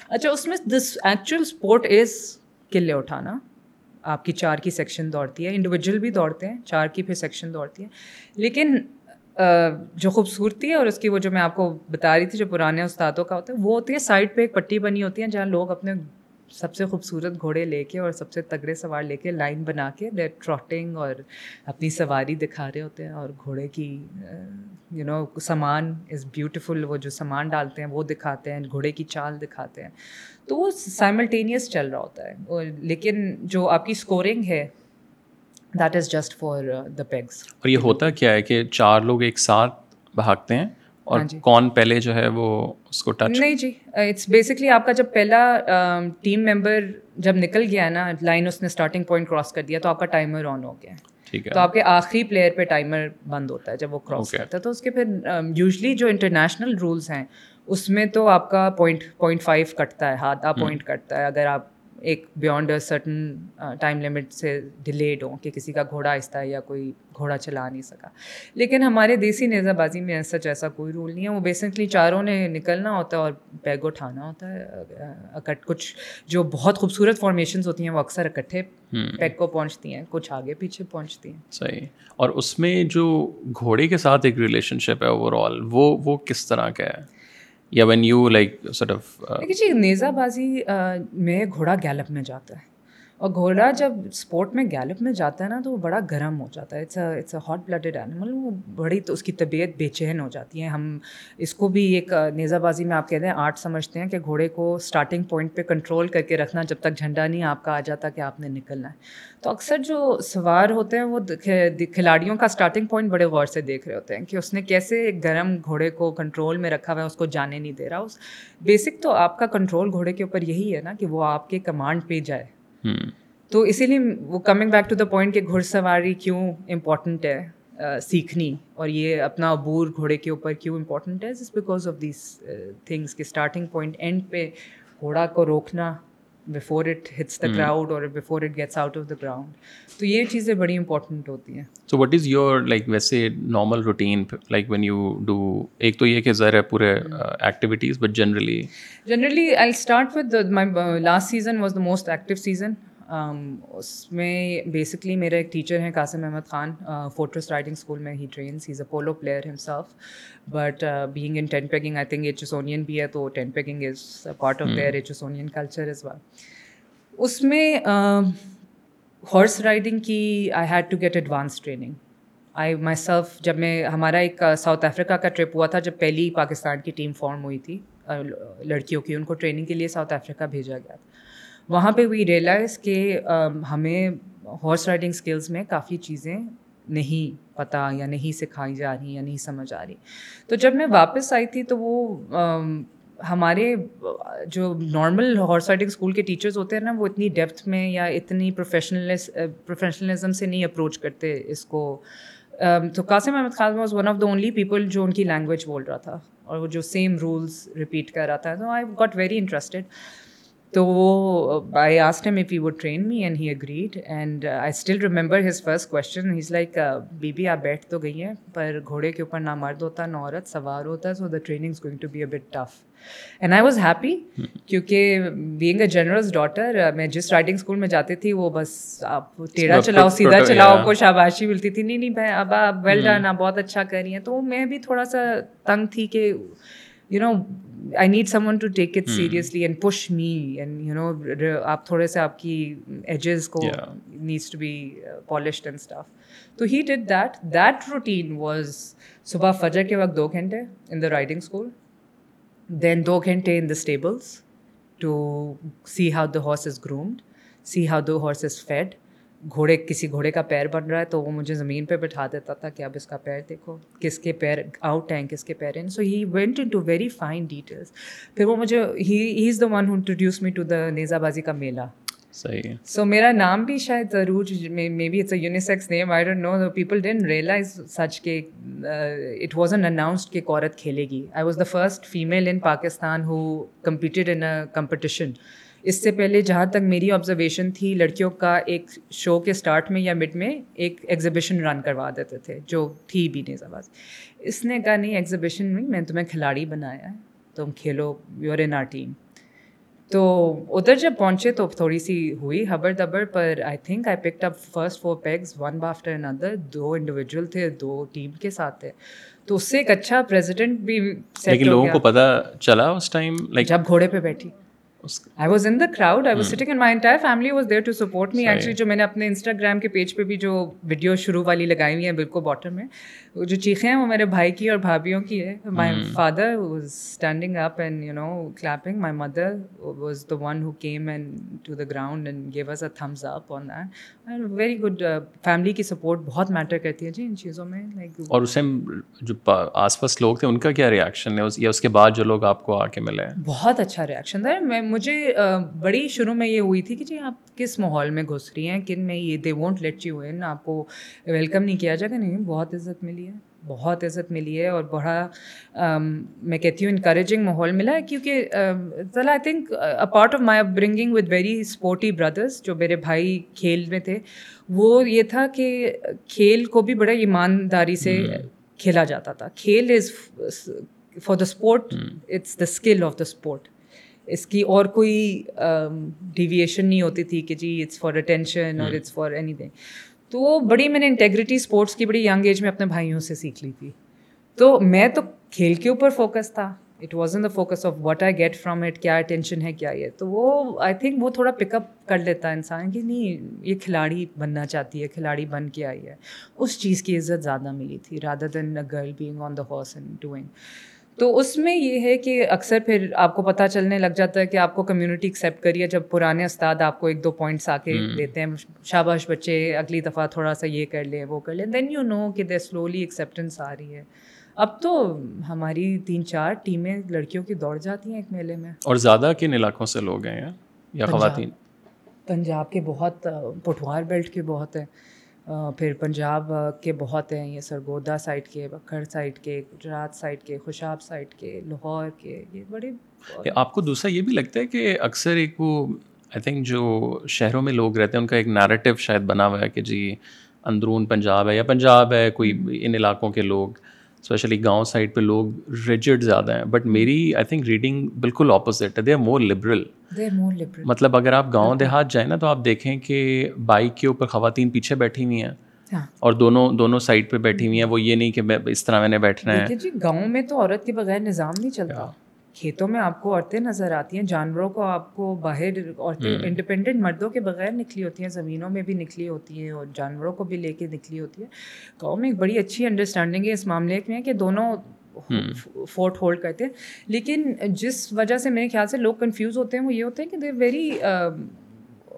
اچھا اس میں دس ایکچوئل اسپورٹ از قلعے اٹھانا۔ آپ کی چار کی سیکشن دوڑتی ہے انڈیویجول بھی دوڑتے ہیں، چار کی پھر سیکشن دوڑتی ہے۔ لیکن جو خوبصورتی ہے اور اس کی وہ جو میں آپ کو بتا رہی تھی، جو پرانے استادوں کا ہوتا ہے، وہ ہوتی ہے سائڈ پہ ایک پٹی بنی ہوتی ہے، جہاں لوگ اپنے سب سے خوبصورت گھوڑے لے کے اور سب سے تگڑے سوار لے کے لائن بنا کے ڈیٹ ٹراٹنگ اور اپنی سواری دکھا رہے ہوتے ہیں اور گھوڑے کی یو نو سامان از بیوٹیفل وہ جو سامان ڈالتے ہیں وہ دکھاتے ہیں، گھوڑے کی چال دکھاتے ہیں۔ تو وہ سائملٹینیس چل رہا ہوتا ہے۔ لیکن جو آپ کی اسکورنگ ہے that is just for the pegs اور یہ ہوتا کیا ہے کہ چار لوگ ایک ساتھ بھاگتے ہیں اور ہاں جی۔ کون پہلے جو ہے وہ اس کو ٹچ نہیں جی اٹس بیسکلی آپ کا جب پہلا ٹیم ممبر جب نکل گیا نا لائن اس نے اسٹارٹنگ پوائنٹ کراس کر دیا تو آپ کا ٹائمر آن ہو گیا۔ ٹھیک ہے۔ تو آپ کے آخری پلیئر پہ ٹائمر بند ہوتا ہے جب وہ کراس کرتا ہے۔ تو اس کے پھر یوزلی جو انٹرنیشنل رولس ہیں اس میں تو آپ کا پوائنٹ پوائنٹ فائیو کٹتا ہے ہاتھ آپ پوائنٹ کٹتا ہے۔ اگر آپ ایک بیونڈ سرٹن ٹائم لمٹ سے ڈیلیڈ ہوں کہ کسی کا گھوڑا آہستہ ہے یا کوئی گھوڑا چلا نہیں سکا۔ لیکن ہمارے دیسی نیزہ بازی میں ایسا ایسا کوئی رول نہیں ہے۔ وہ بیسکلی چاروں نے نکلنا ہوتا ہے اور پیگ اٹھانا ہوتا ہے۔ اکٹ کچھ جو بہت خوبصورت فارمیشنز ہوتی ہیں وہ اکثر اکٹھے پیگ کو پہنچتی ہیں کچھ آگے پیچھے پہنچتی ہیں۔ صحیح۔ اور اس میں جو گھوڑے کے ساتھ ایک ریلیشن شپ ہے اوور آل وہ وہ کس طرح کا ہے؟ یا when you like sort of دیکھیے جی، نیزا بازی میں گھوڑا گیلپ میں جاتا ہے۔ اور گھوڑا جب اسپورٹ میں گیلپ میں جاتا ہے نا تو وہ بڑا گرم ہو جاتا ہے. It's it's a hot blooded animal وہ بڑی تو اس کی طبیعت بے چین ہو جاتی ہے. ہم اس کو بھی ایک نیزا بازی میں آپ کہتے ہیں آرٹ سمجھتے ہیں کہ گھوڑے کو اسٹارٹنگ پوائنٹ پہ کنٹرول کر کے رکھنا جب تک جھنڈا نہیں آپ کا آ جاتا کہ آپ نے نکلنا ہے. تو اکثر جو سوار ہوتے ہیں وہ کھلاڑیوں کا اسٹارٹنگ پوائنٹ بڑے غور سے دیکھ رہے ہوتے ہیں کہ اس نے کیسے ایک گرم گھوڑے کو کنٹرول میں رکھا ہوا ہے، اس کو جانے نہیں دے رہا. اس بیسک تو آپ کا کنٹرول گھوڑے کے اوپر یہی ہے نا کہ وہ آپ کے کمانڈ پہ جائے. تو اسی لیے وہ coming back to the point کہ گھڑ سواری کیوں امپورٹنٹ ہے سیکھنی اور یہ اپنا عبور گھوڑے کے اوپر کیوں امپورٹنٹ ہے؟ جس بیکاز آف دیس تھنگس کہ اسٹارٹنگ پوائنٹ اینڈ پہ گھوڑا کو روکنا before it hits the crowd اور before it gets out of the ground تو یہ چیزیں بڑی امپورٹنٹ ہوتی ہیں۔ So what is your like ویسے normal routine like when you do ایک تو یہ کہ ذرا پورے activities but generally generally I start with my last season was the most active season اس میں بیسکلی میرے ایک ٹیچر ہیں قاسم احمد خان فوٹوس رائڈنگ اسکول میں ہی trains has a polo player himself but being in tent pegging I think Aitchisonian بھی ہے تو tent pegging is part of their Aitchisonian culture as well اس میں ہارس رائڈنگ کی I had to get advance training I myself جب میں ہمارا ایک South Africa کا ٹرپ ہوا تھا جب پہلی پاکستان کی ٹیم فارم ہوئی تھی لڑکیوں کی ان کو ٹریننگ کے لیے ساؤتھ افریقہ بھیجا گیا تھا۔ وہاں پہ وی ریئلائز کہ ہمیں ہارس رائڈنگ اسکلس میں کافی چیزیں نہیں پتہ یا نہیں سکھائی جا رہی یا نہیں سمجھ آ رہی۔ تو جب میں واپس آئی تھی تو وہ ہمارے، جو نارمل ہارس رائڈنگ اسکول کے ٹیچرز ہوتے ہیں نا، وہ اتنی ڈیپتھ میں یا اتنی پروفیشنلس پروفیشنلزم سے نہیں اپروچ کرتے اس کو۔ تو Qasim Ahmed Khan was one of the only people جو ان کی لینگویج بول رہا تھا اور وہ جو سیم رولس رپیٹ کر رہا تھا۔ تو آئی گاٹ ویری انٹرسٹیڈ تو وہ I asked him if you would train me and he agreed and I still remember his first question has like be بی آپ بیٹھ تو گئی ہیں پر گھوڑے کے اوپر نہ مرد ہوتا نہ عورت سوار ہوتا ہے so the training is going to be a bit tough and I was happy کیونکہ بینگ اے جنرلز ڈاٹر میں جس رائڈنگ اسکول میں جاتی تھی وہ بس آپ ٹیڑھا چلاؤ سیدھا چلاؤ کو شاباشی ملتی تھی نہیں نہیں بھائی اب آپ ویل ڈن آپ بہت اچھا کر رہی ہیں۔ تو میں بھی تھوڑا سا تنگ تھی کہ you know I need someone to take it seriously and push me and you know آپ تھوڑے سے آپ کی ایجز کو needs to be polished and stuff تو he did that that routine was صبح فجر کے وقت دو گھنٹے in the riding school then دو گھنٹے in the stables to see how the horse is groomed see how the horse is fed گھوڑے کسی گھوڑے کا پیر بن رہا ہے تو وہ مجھے زمین پہ بٹھا دیتا تھا کہ اب اس کا پیر دیکھو کس کے پیر آؤٹ ہیں کس کے پیر ہیں so he went into very fine details پھر وہ مجھے he is the one introduce me to the نیزا بازی کا میلہ. صحیح سو میرا نام بھی شاید ضرور maybe it's a unisex name I don't know people then realise such کے اٹ واز این اناؤنسڈ کہ ایک عورت کھیلے گی. I was the first female in Pakistan who competed in competition اس سے پہلے جہاں تک میری آبزرویشن تھی لڑکیوں کا ایک شو کے اسٹارٹ میں یا مڈ میں ایک ایگزیبیشن رن کروا دیتے تھے جو تھی بھی نیز آواز اس نے کہا نہیں ایگزیبیشن میں میں تمہیں کھلاڑی بنایا ہے تم کھیلو یور ان آر ٹیم تو ادھر جب پہنچے تو تھوڑی سی ہوئی حبر دبر پر I think I picked up first four pegs one after another do individual تھے دو ٹیم کے ساتھ تھے۔ تو اس سے ایک اچھا پریزیڈنٹ بھی لیکن لوگوں کو پتا چلا اس ٹائم جب گھوڑے پہ بیٹھی۔ I was in the crowd I was sitting in my entire family was there to support me actually جو میں نے اپنے انسٹاگرام کے پیج پہ بھی جو ویڈیو شروع والی لگائی ہوئی ہیں بالکل باٹم میں جو چیخیں ہیں وہ میرے بھائی کی اور بھابھیوں کی ہے my father was standing up and you know clapping my mother was the one who came and to the ground and gave us a thumbs up on that very good family کی support بہت matter کرتی ہے جی ان چیزوں میں like اور اس ٹائم جو آس پاس لوگ تھے ان کا کیا ریئیکشن ہے؟ یا اس کے بعد جو لوگ آپ کو آ کے ملے؟ بہت اچھا ریئیکشن تھا۔ میں مجھے بڑی شروع میں یہ ہوئی تھی کہ جی آپ کس ماحول میں گھس رہی ہیں کن میں یہ they won't let you in آپ کو ویلکم نہیں کیا جائے گا نہیں بہت عزت ملی ہے بہت عزت ملی ہے اور بڑا میں کہتی ہوں انکریجنگ ماحول ملا ہے کیونکہ چلا I think a part of my bringing with very sporty brothers جو میرے بھائی کھیل میں تھے وہ یہ تھا کہ کھیل کو بھی بڑا ایمانداری سے کھیلا جاتا تھا۔ کھیل is for the sport it's the skill of the sport اس کی اور کوئی ڈیویشن نہیں ہوتی تھی کہ جی اٹس فار اٹینشن اور اٹس فار اینی تھنگ تو وہ بڑی میں نے انٹیگریٹی اسپورٹس کی بڑی ینگ ایج میں اپنے بھائیوں سے سیکھ لی تھی۔ تو میں تو کھیل کے اوپر فوکس تھا۔ It was in the focus of what I get from it کیا اٹینشن ہے کیا یہ۔ تو وہ آئی تھنک وہ تھوڑا پک اپ کر لیتا ہے انسان کہ نہیں یہ کھلاڑی بننا چاہتی ہے کھلاڑی بن کے آئی ہے۔ اس چیز کی عزت زیادہ ملی تھی rather than a girl being on the horse and doing تو اس میں یہ ہے کہ اکثر پھر آپ کو پتہ چلنے لگ جاتا ہے کہ آپ کو کمیونٹی ایکسیپٹ کریے جب پرانے استاد آپ کو ایک دو پوائنٹس آ کے دیتے ہیں شاباش بچے اگلی دفعہ تھوڑا سا یہ کر لیں وہ کر لیں۔ دین یو نو کہ دے سلولی ایکسیپٹنس آ رہی ہے۔ اب تو ہماری تین چار ٹیمیں لڑکیوں کی دوڑ جاتی ہیں ایک میلے میں۔ اور زیادہ کن علاقوں سے لوگ ہیں یا خواتین؟ پنجاب کے بہت پٹوار بیلٹ کے بہت ہیں۔ پھر پنجاب کے بہت ہیں، یہ سرگودا سائڈ کے، بکھر سائڈ کے، گجرات سائڈ کے، خوشاب سائڈ کے، لاہور کے، یہ بڑے آپ کو دوسرا یہ بھی لگتا ہے کہ اکثر ایک وہ آئی تھنک جو شہروں میں لوگ رہتے ہیں، ان کا ایک نیریٹو شاید بنا ہوا ہے کہ جی اندرون پنجاب ہے یا پنجاب ہے، کوئی ان علاقوں کے لوگ اسپیشلی گاؤں سائڈ پہ لوگ ریجڈ زیادہ ہیں. بٹ میری آئی تھنک ریڈنگ بالکل اپوزٹ ہے دے آر مور لبرل مطلب اگر آپ گاؤں دیہات جائیں نا تو آپ دیکھیں کہ بائک کے اوپر خواتین پیچھے بیٹھی ہوئی ہیں ہاں۔ اور دونوں دونوں سائڈ پہ بیٹھی ہوئی ہیں۔ وہ یہ نہیں کہ اس طرح میں نے بیٹھنا ہے۔ جی گاؤں میں تو عورت کے بغیر نظام نہیں چلتا۔ کھیتوں میں آپ کو عورتیں نظر آتی ہیں جانوروں کو آپ کو باہر عورتیں انڈیپینڈنٹ مردوں کے بغیر نکلی ہوتی ہیں زمینوں میں بھی نکلی ہوتی ہیں اور جانوروں کو بھی لے کے نکلی ہوتی ہے گاؤں میں ایک بڑی اچھی انڈرسٹینڈنگ ہے اس معاملے میں کہ دونوں فورٹ ہولڈ کرتے ہیں۔ لیکن جس وجہ سے میرے خیال سے لوگ کنفیوز ہوتے ہیں وہ یہ ہوتے ہیں کہ دے ویری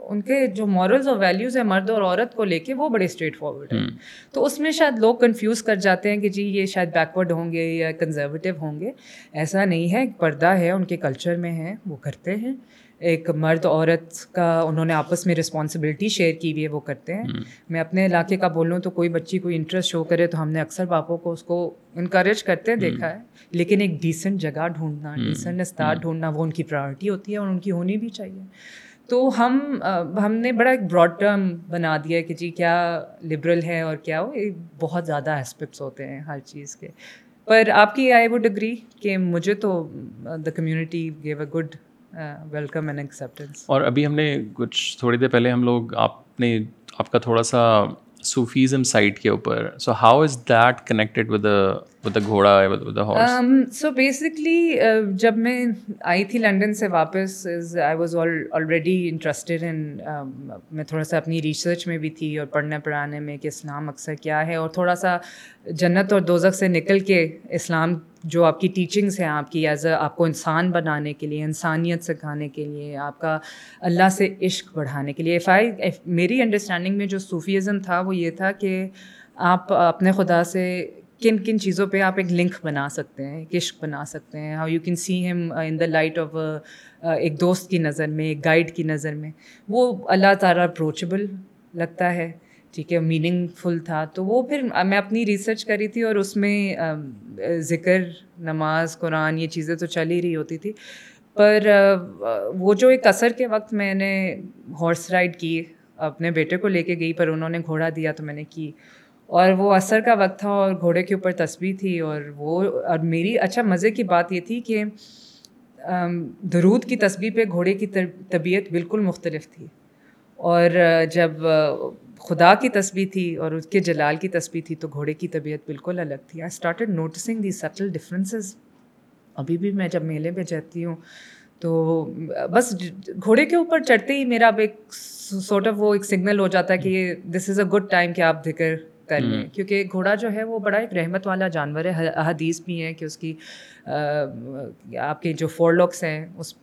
ان کے جو مورلز اور ویلیوز ہیں مرد اور عورت کو لے کے وہ بڑے اسٹریٹ فارورڈ ہیں تو اس میں شاید لوگ کنفیوز کر جاتے ہیں کہ جی یہ شاید بیکورڈ ہوں گے یا کنزرویٹیو ہوں گے۔ ایسا نہیں ہے پردہ ہے ان کے کلچر میں ہے وہ کرتے ہیں۔ ایک مرد عورت کا انہوں نے آپس میں رسپانسبلٹی شیئر کی ہوئی ہے وہ کرتے ہیں۔ میں اپنے علاقے کا بولوں تو کوئی بچی کوئی انٹرسٹ شو کرے تو ہم نے اکثر باپوں کو اس کو انکریج کرتے دیکھا ہے۔ لیکن ایک ڈیسنٹ جگہ ڈھونڈنا ڈیسنٹ استاد ڈھونڈنا وہ ان کی پرائرٹی ہوتی ہے اور ان کی ہونی بھی چاہیے۔ تو ہم ہم نے بڑا ایک براڈ ٹرم بنا دیا کہ جی کیا لبرل ہے اور کیا وہ بہت زیادہ اسپیکٹس ہوتے ہیں ہر چیز کے۔ پر آپ کی آئی وڈ اگری کہ مجھے تو the community gave a good welcome and acceptance اور ابھی ہم نے کچھ تھوڑی دیر پہلے ہم لوگ آپ نے آپ کا تھوڑا سا صوفیزم سائٹ کے اوپر۔ So how is that connected with with گھوڑا سو بیسکلی جب میں آئی تھی لنڈن سے واپس I was already interested in میں تھوڑا سا اپنی ریسرچ میں بھی تھی اور پڑھنے پڑھانے میں کہ اسلام اکثر کیا ہے اور تھوڑا سا جنت اور دوزک سے نکل کے اسلام جو آپ کی ٹیچنگس ہیں، آپ کی ایز اے آپ کو انسان بنانے کے لیے، انسانیت سکھانے کے لیے، آپ کا اللہ سے عشق بڑھانے کے لیے۔ آئی میری انڈرسٹینڈنگ میں جو صوفیزم تھا، وہ یہ تھا کہ آپ اپنے خدا سے کن کن چیزوں پہ آپ ایک لنک بنا سکتے ہیں، ایک عشق بنا سکتے ہیں۔ ہاؤ یو کین سی ہم ان دا لائٹ آف ایک دوست کی نظر میں، ایک گائیڈ کی نظر میں۔ وہ اللہ تعالیٰ اپروچبل لگتا ہے۔ ٹھیک ہے میننگ فل تھا۔ تو وہ پھر میں اپنی ریسرچ کری تھی اور اس میں ذکر، نماز، قرآن، یہ چیزیں تو چل ہی رہی ہوتی تھی۔ پر وہ جو ایک اثر کے وقت میں نے ہارس رائڈ کی، اپنے بیٹے کو لے کے گئی، پر انہوں نے گھوڑا دیا تو میں نے کی۔ اور وہ اثر کا وقت تھا اور گھوڑے کے اوپر تصویر تھی اور وہ، اور میری اچھا مزے کی بات یہ تھی کہ درود کی تصویر پہ گھوڑے کی طبیعت بالکل مختلف تھی۔ اور جب خدا کی تصویر تھی اور اس کے جلال کی تصویر تھی تو گھوڑے کی طبیعت بالکل الگ تھی۔ I started noticing the subtle differences ابھی بھی میں جب میلے میں جاتی ہوں تو بس گھوڑے کے اوپر چڑھتے ہی میرا اب ایک سوٹ آف وہ ایک سگنل ہو جاتا ہے کہ this is a good time کہ آپ ذکر کر لیں۔ کیونکہ گھوڑا جو ہے وہ بڑا ایک رحمت والا جانور ہے حدیث بھی ہے کہ اس کی آپ کے جو فور لکس ہیں اس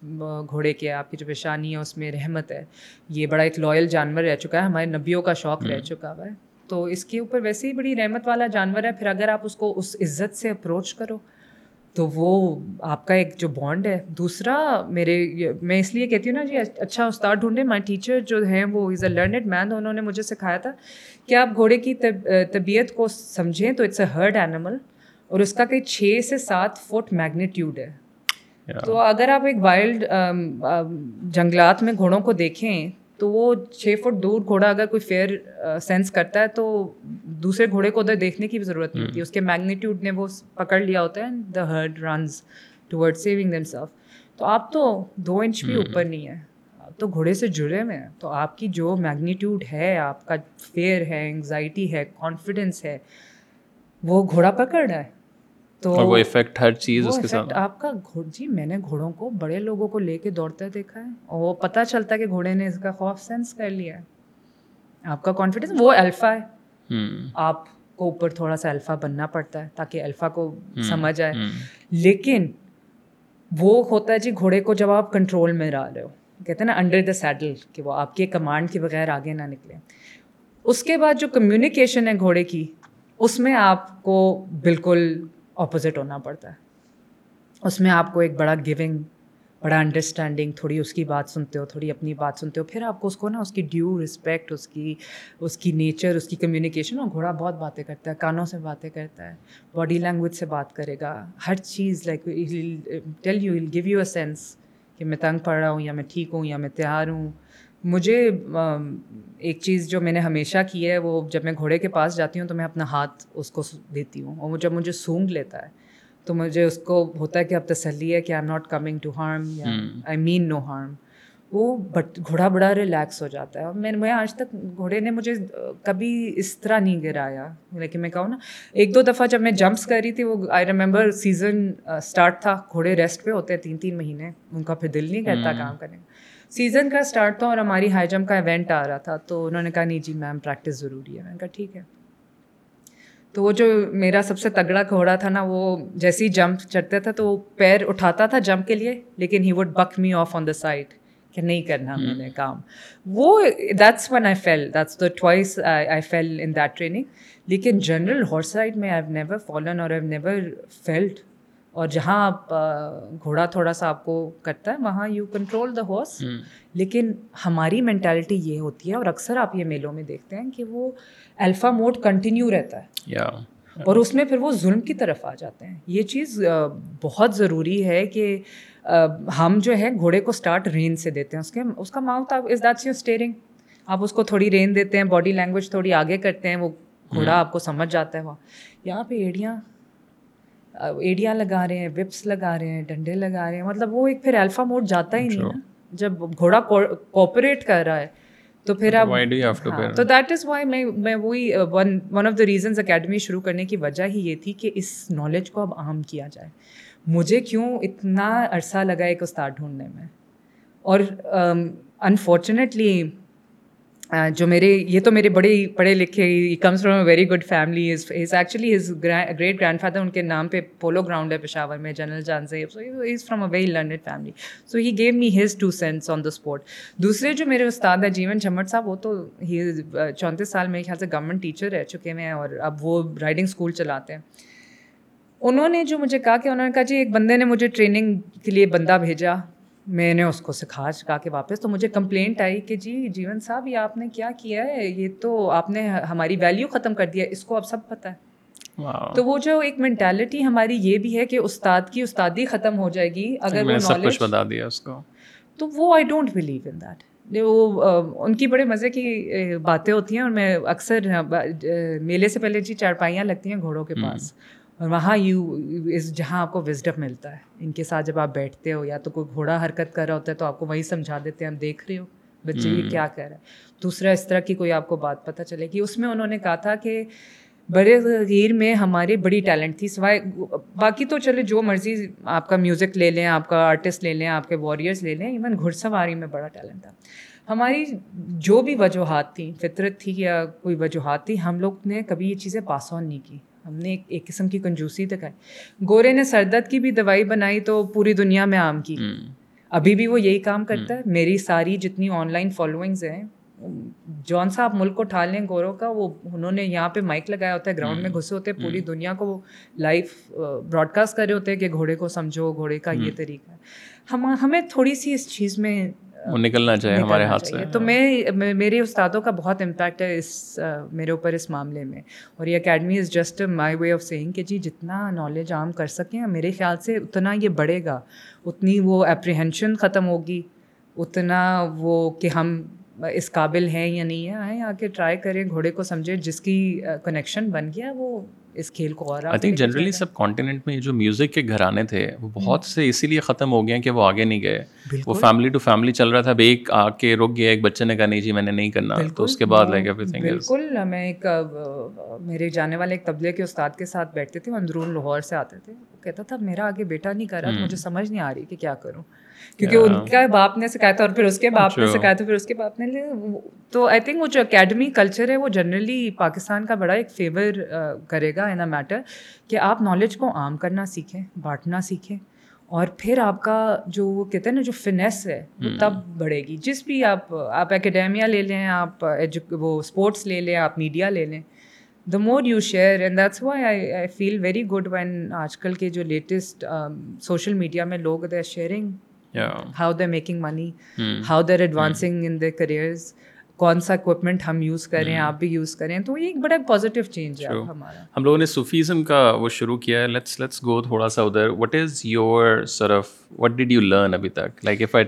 گھوڑے کے آپ کی جو پیشانی ہے اس میں رحمت ہے۔ یہ بڑا ایک لائل جانور رہ چکا ہے ہمارے نبیوں کا شوق رہ چکا ہوا ہے۔ تو اس کے اوپر ویسے ہی بڑی رحمت والا جانور ہے۔ پھر اگر آپ اس کو اس عزت سے اپروچ کرو تو وہ آپ کا ایک جو بانڈ ہے۔ دوسرا میرے میں اس لیے کہتی ہوں نا جی اچھا استاد ڈھونڈے مائی ٹیچر جو ہیں وہ از اے لرنڈ مین انہوں نے مجھے سکھایا تھا کہ آپ گھوڑے کی طبیعت کو سمجھیں تو اٹس اے ہرڈ اینیمل اور اس کا کئی چھ سے سات فٹ میگنیٹیوڈ ہے۔ تو اگر آپ ایک وائلڈ جنگلات میں گھوڑوں کو دیکھیں تو وہ چھ فٹ دور گھوڑا اگر کوئی فیئر سینس کرتا ہے تو دوسرے گھوڑے کو ادھر دیکھنے کی بھی ضرورت نہیں ہوتی۔ اس کے میگنیٹیوڈ نے وہ پکڑ لیا ہوتا ہے the herd runs toward saving themself تو آپ تو دو انچ بھی اوپر نہیں ہے۔ تو گھوڑے سے جڑے ہوئے ہیں۔ تو آپ کی جو میگنیٹیوڈ ہے آپ کا فیئر ہے انگزائٹی ہے کانفیڈینس ہے وہ گھوڑا پکڑ رہا ہے۔ تو وہ افیکٹ ہر چیز اس کے ساتھ آپ کا جی میں نے گھوڑوں کو بڑے لوگوں کو لے کے دوڑتے دیکھا ہے۔ اور وہ پتہ چلتا ہے کہ گھوڑے نے اس کا خوف سینس کر لیا ہے۔ آپ کا کانفیڈینس وہ الفا ہے۔ آپ کو اوپر تھوڑا سا الفا بننا پڑتا ہے تاکہ الفا کو سمجھ آئے۔ لیکن وہ ہوتا ہے جی گھوڑے کو جب آپ کنٹرول میں رہ رہے ہو۔ کہتے ہیں نا انڈر دا سیڈل کہ وہ آپ کے کمانڈ کے بغیر آگے نہ نکلے۔ اس کے بعد جو کمیونیکیشن ہے گھوڑے کی، اس میں آپ کو بالکل اپوزٹ ہونا پڑتا ہے۔ اس میں آپ کو ایک بڑا گونگ بڑا انڈرسٹینڈنگ تھوڑی اس کی بات سنتے ہو، تھوڑی اپنی بات سنتے ہو، پھر آپ کو اس کو نا، اس کی ڈیو رسپیکٹ اس کی اس کی نیچر اس کی کمیونیکیشن اور گھوڑا بہت باتیں کرتا ہے، کانوں سے باتیں کرتا ہے باڈی لینگویج سے بات کرے گا، ہر چیز like tell you will give you a sense کہ میں تنگ پڑ رہا ہوں یا میں ٹھیک ہوں یا میں تیار ہوں۔ مجھے ایک چیز جو میں نے ہمیشہ کی ہے وہ جب میں گھوڑے کے پاس جاتی ہوں تو میں اپنا ہاتھ اس کو دیتی ہوں اور جب مجھے سونگ لیتا ہے تو مجھے اس کو ہوتا ہے کہ اب تسلی ہے کہ I am not coming to harm یا آئی مین نو ہارم وہ بٹ گھوڑا بڑا ریلیکس ہو جاتا ہے۔ اور میں میں آج تک گھوڑے نے مجھے کبھی اس طرح نہیں گرایا۔ لیکن میں کہوں نا ایک دو دفعہ جب میں جمپس کر رہی تھی وہ آئی ریمبر سیزن اسٹارٹ تھا۔ گھوڑے ریسٹ پہ ہوتے ہیں تین تین مہینے۔ ان کا پھر دل نہیں کرتا کام کرنے کا۔ سیزن کا اسٹارٹ تھا اور ہماری ہائی جمپ کا ایونٹ آ رہا تھا۔ تو انہوں نے کہا نہیں جی میم پریکٹس ضروری ہے۔ میں نے کہا ٹھیک ہے۔ تو وہ جو میرا سب سے تگڑا گھوڑا تھا نا وہ جیسے ہی جمپ چڑھتا تھا تو وہ پیر اٹھاتا تھا جمپ کے لیے لیکن he would buck me off on the side کہ نہیں کرنا میں نے کام۔ وہ that's one I feel that's the twice I feel in that training لیکن جنرل ہارس رائڈ میں آئی نیور فالن اور آئی نیور فیلڈ اور جہاں آپ گھوڑا تھوڑا سا آپ کو کرتا ہے وہاں یو کنٹرول دا ہارس لیکن ہماری مینٹیلٹی یہ ہوتی ہے اور اکثر آپ یہ میلوں میں دیکھتے ہیں کہ وہ الفا موڈ کنٹینیو رہتا ہے۔ اور اس میں پھر وہ ظلم کی طرف آ جاتے ہیں۔ یہ چیز بہت ضروری ہے کہ ہم جو ہے گھوڑے کو اسٹارٹ رین سے دیتے ہیں اس کے اس کا mouth is that's your steering آپ اس کو تھوڑی رین دیتے ہیں باڈی لینگویج تھوڑی آگے کرتے ہیں وہ گھوڑا آپ کو سمجھ جاتا ہے وہاں۔ یہاں پہ ایڑیاں ایڑیاں لگا رہے ہیں وپس لگا رہے ہیں ڈنڈے لگا رہے ہیں۔ مطلب وہ ایک پھر الفا موڈ جاتا ہی نہیں نا جب گھوڑا کوپریٹ کر رہا ہے تو پھر اب ہاں، تو دیٹ از وائی میں میں وہی one of the reasons academy شروع کرنے کی وجہ ہی یہ تھی کہ اس نالج کو اب عام کیا جائے۔ مجھے کیوں اتنا عرصہ لگا ایک استاد ڈھونڈنے میں؟ اور انفارچونیٹلی جو میرے، یہ تو میرے بڑے پڑھے لکھے comes from a very good family is is actually his great grandfather ان کے نام پہ پولو گراؤنڈ ہے پشاور میں، جنرل جان سے. Is from a very learned family so he gave me his two cents on the sport دوسرے جو میرے استاد ہیں، جیون چمٹ صاحب، وہ تو ہی، چونتیس سال میرے خیال سے گورنمنٹ ٹیچر رہ چکے ہیں اور اب وہ رائڈنگ اسکول چلاتے ہیں. انہوں نے جو مجھے کہا کہ انہوں نے کہا جی ایک بندے نے مجھے ٹریننگ کے لیے بندہ بھیجا میں نے اس کو سکھا سکھا کے واپس تو مجھے کمپلینٹ آئی کہ جی جیون صاحب یہ آپ نے کیا کیا ہے؟ یہ تو آپ نے ہماری ویلیو ختم کر دیا اس کو اب سب پتہ ہے۔ تو وہ جو ایک مینٹیلٹی ہماری یہ بھی ہے کہ استاد کی استادی ختم ہو جائے گی اگر وہ نالج بتا دیا اس کو۔ تو وہ I don't believe in that وہ ان کی بڑے مزے کی باتیں ہوتی ہیں اور میں اکثر میلے سے پہلے جی چارپائیاں لگتی ہیں گھوڑوں کے پاس۔ اور وہاں یو اس جہاں آپ کو وزڈم ملتا ہے۔ ان کے ساتھ جب آپ بیٹھتے ہو یا تو کوئی گھوڑا حرکت کر رہا ہوتا ہے تو آپ کو وہی سمجھا دیتے ہیں ہم دیکھ رہے ہو۔ بچے یہ کیا کہہ رہا ہے؟ دوسرا اس طرح کی کوئی آپ کو بات پتہ چلے گی۔ اس میں انہوں نے کہا تھا کہ بڑے غیر میں ہماری بڑی ٹیلنٹ تھی سوائے باقی تو چلے جو مرضی آپ کا میوزک لے لیں آپ کا آرٹسٹ لے لیں آپ کے واریئرس لے لیں ایون گھڑ سواری میں بڑا ٹیلنٹ تھا۔ ہماری جو بھی وجوہات تھیں فطرت تھی یا کوئی وجوہات تھی ہم لوگ نے کبھی یہ چیزیں پاس آن نہیں کی۔ ہم نے ایک قسم کی کنجوسی دکھائی گورے نے سردت کی بھی دوائی بنائی تو پوری دنیا میں عام کی۔ ابھی بھی وہ یہی کام کرتا ہے۔ میری ساری جتنی آن لائن فالوئنگز ہیں جون صاحب ملک کو ٹھال لیں گوروں کا وہ انہوں نے یہاں پہ مائک لگایا ہوتا ہے گراؤنڈ میں گھسے ہوتے ہیں پوری دنیا کو وہ لائیو براڈ کاسٹ کر رہے ہوتے ہیں کہ گھوڑے کو سمجھو گھوڑے کا یہ طریقہ۔ ہے ہم ہمیں تھوڑی سی اس چیز میں وہ نکلنا چاہیے ہمارے ہاتھ سے۔ تو میں میرے استادوں کا بہت امپیکٹ ہے اس میرے اوپر اس معاملے میں۔ اور یہ academy is just my way of saying کہ جی جتنا نالج عام کر سکیں میرے خیال سے اتنا یہ بڑھے گا۔ اتنی وہ اپریہنشن ختم ہوگی۔ اتنا وہ کہ ہم اس قابل ہیں یا نہیں ہیں آئیں آ کے ٹرائی کریں گھوڑے کو سمجھے جس کی کنیکشن بن گیا وہ اس کھیل کو اور I think generally subcontinent میں جو میوزک کے گھرانے تھے وہ بہت سے اسی لیے ختم ہو گئے ہیں کہ وہ آگے نہیں گئے۔ وہ فیملی ٹو فیملی چل رہا تھا اب ایک آ کے رک گیا ایک بچے نے کہا نہیں جی میں نے نہیں کرنا۔ تو اس کے بعد لائک ایوری تھنگ بالکل۔ میں ایک میرے جانے والے ایک تبلے کے استاد کے ساتھ بیٹھتے تھے وہ اندرون لاہور سے آتے تھے۔ وہ کہتا تھا میرا آگے بیٹا نہیں کر رہا مجھے سمجھ نہیں آ رہی کہ کیا کروں۔ کیونکہ ان کا باپ نے سکھایا تھا اور پھر اس کے باپ نے سکھایا تھا پھر اس کے باپ نے تو آئی تھنک وہ جو اکیڈمی کلچر ہے وہ جنرلی پاکستان کا بڑا ایک فیور کرے گا ان اے میٹر کہ آپ نالج کو عام کرنا سیکھیں بانٹنا سیکھیں اور پھر آپ کا جو وہ کہتے ہیں نا جو فنیس ہے وہ تب بڑھے گی۔ جس بھی آپ آپ اکیڈیمیا لے لیں آپ وہ اسپورٹس لے لیں آپ میڈیا لے لیں the more you share and that's why I I feel very good when آج کل کے جو لیٹسٹ سوشل میڈیا میں لوگ they are sharing how they making money how their advancing in they careers کون سا اکوپمنٹ ہم یوز کریں آپ بھی یوز کریں. تو یہ ایک بڑا پازیٹیو چینج ہے ہمارا۔ ہم لوگوں نے صوفیزم کا وہ شروع کیا ہے. لیٹس لیٹس گو تھوڑا سا ادھر. What is your surf what did you learn ابھی تک? Like if I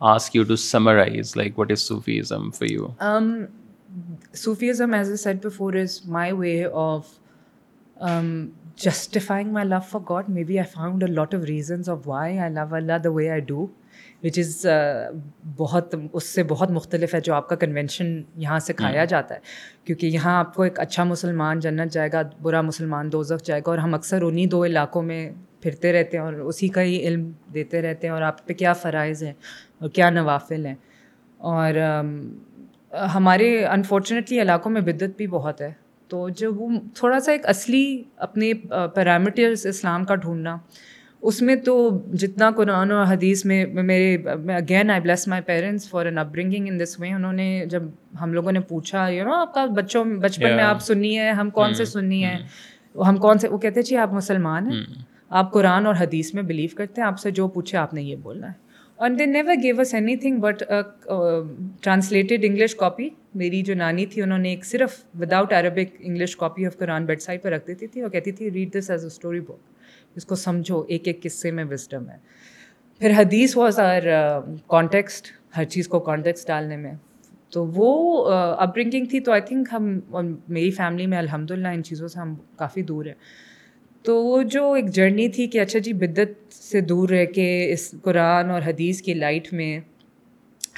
ask you to summarise like what is Sufism for you Sufism as a set before is my way of justifying my love for God maybe I found a lot of reasons of why I love Allah the way I do which is بہت اس سے بہت مختلف ہے جو آپ کا convention یہاں سے کھایا جاتا ہے. کیونکہ یہاں آپ کو ایک اچھا مسلمان جنت جائے گا برا مسلمان دوزخ جائے گا اور ہم اکثر انہیں دو علاقوں میں پھرتے رہتے ہیں اور اسی کا ہی علم دیتے رہتے ہیں اور آپ پہ کیا فرائض ہیں اور کیا نوافل ہیں. اور ہمارے انفارچونیٹلی علاقوں میں بدت بھی بہت ہے. تو جو وہ تھوڑا سا ایک اصلی اپنے پیرامیٹرس اسلام کا ڈھونڈنا اس میں تو جتنا قرآن اور حدیث میں میرے again I bless my parents for an upbringing in this way انہوں نے جب ہم لوگوں نے پوچھا یو نو آپ کا بچوں بچپن میں آپ سننی ہے ہم کون سے سننی ہے ہم کون سے وہ کہتے جی آپ مسلمان ہیں آپ قرآن اور حدیث میں بلیو کرتے ہیں آپ سے جو پوچھے آپ نے یہ بولنا ہے۔ اور they never gave us anything but translated English copy میری جو نانی تھی انہوں نے ایک صرف without Arabic English copy of Quran bedside پہ رکھ دیتی تھی اور کہتی تھی read this as a story book اس کو سمجھو ایک ایک قصے میں وزڈم ہے پھر حدیث واز آر کانٹیکسٹ ہر چیز کو کانٹیکسٹ ڈالنے میں تو وہ اپ برنگنگ تھی تو آئی تھنک ہم میری فیملی میں الحمد للہ ان چیزوں سے ہم کافی دور ہیں تو وہ جو ایک جرنی تھی کہ اچھا جی بدت سے دور رہ کے اس قرآن اور حدیث کی لائٹ میں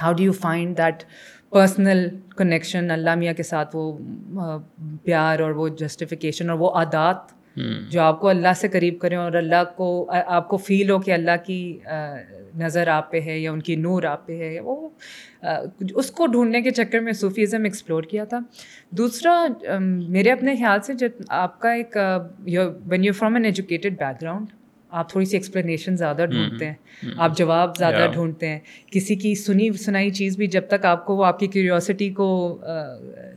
how do you find that personal connection Allah میاں کے ساتھ وہ پیار اور وہ جسٹیفیکیشن اور وہ عادات جو آپ کو اللہ سے قریب کریں اور اللہ کو، آپ کو فیل ہو کہ اللہ کی نظر آپ پہ ہے یا ان کی نور آپ پہ ہے وہ اس کو ڈھونڈنے کے چکر میں صوفیزم ایکسپلور کیا تھا۔ دوسرا میرے اپنے خیال سے جب آپ کا ایک when you from an educated background آپ تھوڑی سی ایکسپلینیشن زیادہ ڈھونڈتے ہیں۔ آپ جواب زیادہ ڈھونڈتے ہیں۔ کسی کی سنی سنائی چیز بھی جب تک آپ کو وہ آپ کی کیوریوسٹی کو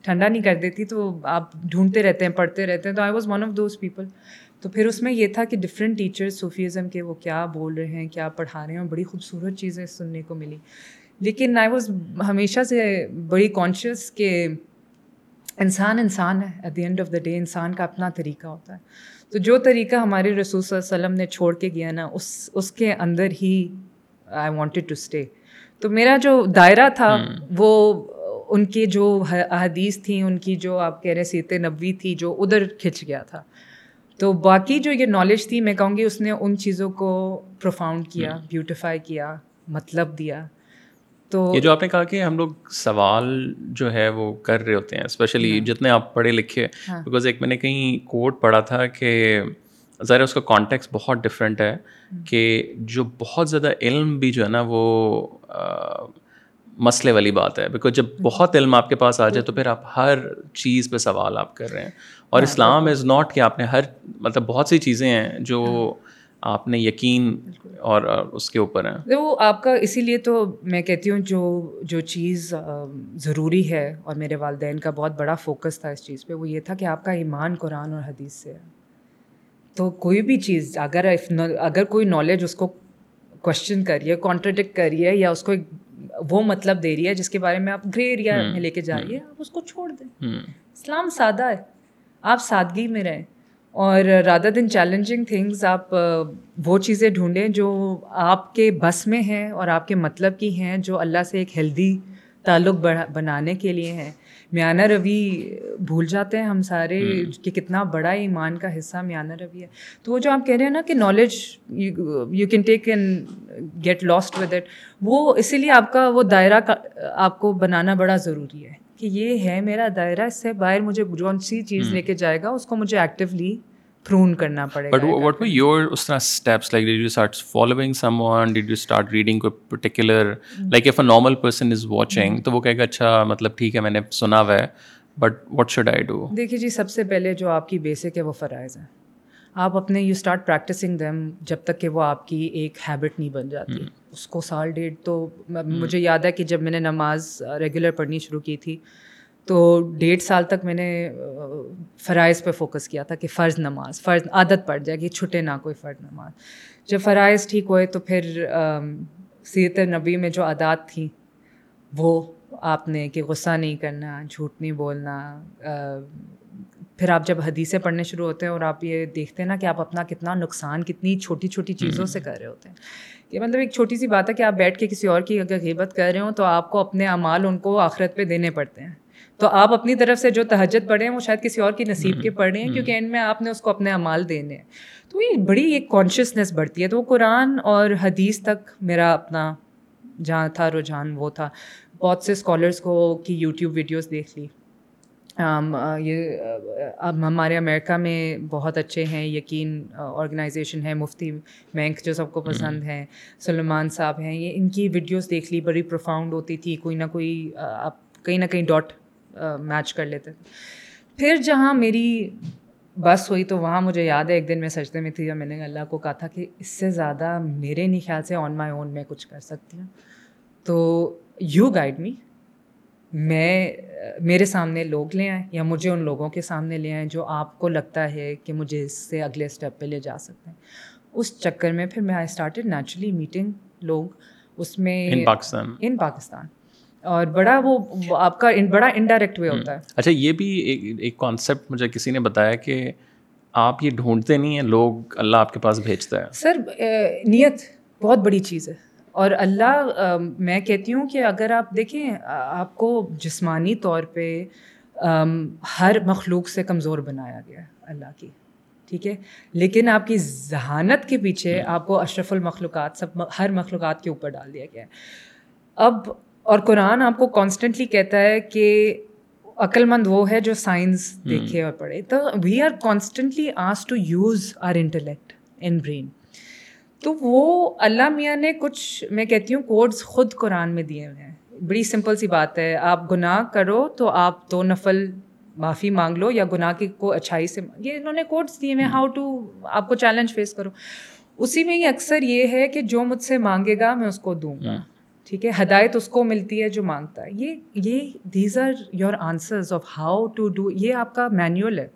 ٹھنڈا نہیں کر دیتی تو آپ ڈھونڈتے رہتے ہیں پڑھتے رہتے ہیں۔ تو I was one of those people تو پھر اس میں یہ تھا کہ ڈفرینٹ ٹیچرس صوفیزم کے وہ کیا بول رہے ہیں کیا پڑھا رہے ہیں اور بڑی خوبصورت چیزیں سننے کو ملی۔ لیکن آئی واز ہمیشہ سے بڑی کانشیس کہ انسان انسان ہے. At the end of the day انسان کا اپنا طریقہ ہوتا ہے. تو جو طریقہ ہمارے رسول صلی اللہ علیہ وسلم نے چھوڑ کے گیا نا اس اس کے اندر ہی آئی وانٹیڈ ٹو اسٹے تو میرا جو دائرہ تھا وہ ان کی جو حدیث تھیں ان کی جو آپ کہہ رہے سیت نبوی تھی جو ادھر کھنچ گیا تھا۔ تو باقی جو یہ نالج تھی میں کہوں گی اس نے ان چیزوں کو پروفاؤنڈ کیا بیوٹیفائی کیا مطلب دیا۔ تو یہ جو آپ نے کہا کہ ہم لوگ سوال جو ہے وہ کر رہے ہوتے ہیں اسپیشلی ہاں۔ جتنے آپ پڑھے لکھے بیکاز ہاں۔ ایک میں نے کہیں کوٹ پڑھا تھا کہ ظاہر اس کا کانٹیکس بہت ڈفرینٹ ہے کہ جو بہت زیادہ علم بھی جو ہے نا وہ مسئلے والی بات ہے۔ بیکاز جب بہت علم آپ کے پاس آ جائے تو پھر آپ ہر چیز پہ سوال آپ کر رہے ہیں۔ اور ہاں، اسلام از ناٹ کہ آپ نے ہر مطلب بہت سی چیزیں ہیں جو آپ نے یقین اور اس کے اوپر ہیں۔ وہ آپ کا اسی لیے تو میں کہتی ہوں جو جو چیز ضروری ہے اور میرے والدین کا بہت بڑا فوکس تھا اس چیز پہ وہ یہ تھا کہ آپ کا ایمان قرآن اور حدیث سے ہے۔ تو کوئی بھی چیز اگر اگر کوئی نالج اس کو کوشچن کریے کانٹرڈکٹ کریے یا اس کو ایک وہ مطلب دے رہی ہے جس کے بارے میں آپ گرے ایریا میں لے کے جائیے آپ اس کو چھوڑ دیں۔ اسلام سادہ ہے۔ آپ سادگی میں رہیں۔ اور رادر دن چیلنجنگ تھنگز آپ وہ چیزیں ڈھونڈیں جو آپ کے بس میں ہیں اور آپ کے مطلب کی ہیں جو اللہ سے ایک ہیلدی تعلق بنانے کے لیے ہیں۔ میانہ روی بھول جاتے ہیں ہم سارے کہ کتنا بڑا ایمان کا حصہ میانہ روی ہے۔ تو وہ جو آپ کہہ رہے ہیں نا کہ knowledge you can take and get lost with it وہ اسی لیے آپ کا وہ دائرہ آپ کو بنانا بڑا ضروری ہے۔ کہ یہ ہے میرا دائرہ اس سے باہر مجھے جو سی چیز لے کے جائے گا اس کو مجھے ایکٹیولی پرون کرنا پڑے گا بٹ واٹ وی یور اس طرح steps like did you start following someone did you start reading کوئی particular like if a normal person is watching تو وہ کہے گا اچھا مطلب ٹھیک ہے میں نے سنا ہوا ہے۔ But what should I do دیکھیے جی سب سے پہلے جو آپ کی بیسک ہے وہ فرائض ہیں۔ آپ اپنے یو اسٹارٹ پریکٹسنگ دیم جب تک کہ وہ آپ کی ایک ہیبٹ نہیں بن جاتی۔ اس کو سال ڈیڑھ تو مجھے یاد ہے کہ جب میں نے نماز ریگولر پڑھنی شروع کی تھی تو ڈیڑھ سال تک میں نے فرائض پہ فوکس کیا تھا کہ فرض نماز فرض عادت پڑ جائے کہ چھٹے نہ کوئی فرض نماز۔ جب فرائض ٹھیک ہوئے تو پھر سیرت نبی میں جو عادات تھیں وہ آپ نے کہ غصہ نہیں کرنا جھوٹ نہیں بولنا پھر آپ جب حدیثیں پڑھنے شروع ہوتے ہیں اور آپ یہ دیکھتے ہیں نا کہ آپ اپنا کتنا نقصان کتنی چھوٹی چھوٹی چیزوں سے کر رہے ہوتے ہیں۔ کہ مطلب ایک چھوٹی سی بات ہے کہ آپ بیٹھ کے کسی اور کی اگر غیبت کر رہے ہوں تو آپ کو اپنے اعمال ان کو آخرت پہ دینے پڑتے ہیں۔ تو آپ اپنی طرف سے جو تہجد پڑھے ہیں وہ شاید کسی اور کی نصیب کے پڑھ رہے ہیں کیونکہ اینڈ میں آپ نے اس کو اپنے اعمال دینے ہیں۔ تو یہ بڑی ایک کانشیسنیس بڑھتی ہے۔ تو وہ قرآن اور حدیث تک میرا اپنا جہاں تھا رجحان وہ تھا۔ بہت سے اسکالرس کو کی یوٹیوب ویڈیوز دیکھ لی۔ یہ اب ہمارے امریکہ میں بہت اچھے ہیں یقین آرگنائزیشن ہے مفتی مینک جو سب کو پسند ہیں سلمان صاحب ہیں یہ ان کی ویڈیوز دیکھ لی بڑی پروفاؤنڈ ہوتی تھی کوئی نہ کوئی آپ کہیں نہ کہیں ڈاٹ میچ کر لیتے تھے۔ پھر جہاں میری بس ہوئی تو وہاں مجھے یاد ہے ایک دن میں سجدے میں تھی اور میں نے اللہ کو کہا تھا کہ اس سے زیادہ میرے نہیں خیال سے آن مائی اون میں کچھ کر سکتی ہوں۔ تو یو گائڈ می میں میرے سامنے لوگ لے آئیں یا مجھے ان لوگوں کے سامنے لے آئیں جو آپ کو لگتا ہے کہ مجھے اس سے اگلے اسٹیپ پہ لے جا سکتے ہیں۔ اس چکر میں پھر میں آئی اسٹارٹیڈ نیچرلی میٹنگ لوگ۔ اس میں ان پاکستان ان پاکستان اور بڑا وہ آپ کا بڑا انڈائریکٹ وے ہوتا ہے۔ اچھا یہ بھی ایک کانسیپٹ مجھے کسی نے بتایا کہ آپ یہ ڈھونڈتے نہیں ہیں لوگ اللہ آپ کے پاس بھیجتا ہے۔ سر نیت بہت بڑی چیز ہے۔ اور اللہ میں کہتی ہوں کہ اگر آپ دیکھیں آپ کو جسمانی طور پہ ہر مخلوق سے کمزور بنایا گیا ہے اللہ کی ٹھیک ہے؟ لیکن آپ کی ذہانت کے پیچھے آپ کو اشرف المخلوقات سب ہر مخلوقات کے اوپر ڈال دیا گیا ہے۔ اب اور قرآن آپ کو کانسٹنٹلی کہتا ہے کہ عقل مند وہ ہے جو سائنس دیکھے اور پڑھے۔ تو we are constantly as to use our intellect in brain تو وہ اللہ میاں نے کچھ، میں کہتی ہوں کوڈس خود قرآن میں دیے ہوئے ہیں۔ بڑی سمپل سی بات ہے، آپ گناہ کرو تو آپ دو نفل معافی مانگ لو یا گناہ کی کو اچھائی سے، یہ انہوں نے کوڈس دیے ہوئے ہاؤ ٹو آپ کو چیلنج فیس کرو۔ اسی میں ہی اکثر یہ ہے کہ جو مجھ سے مانگے گا میں اس کو دوں گا۔ ٹھیک ہے، ہدایت اس کو ملتی ہے جو مانگتا ہے۔ یہ یہ these are your answers of how to do یہ آپ کا مینیول ہے۔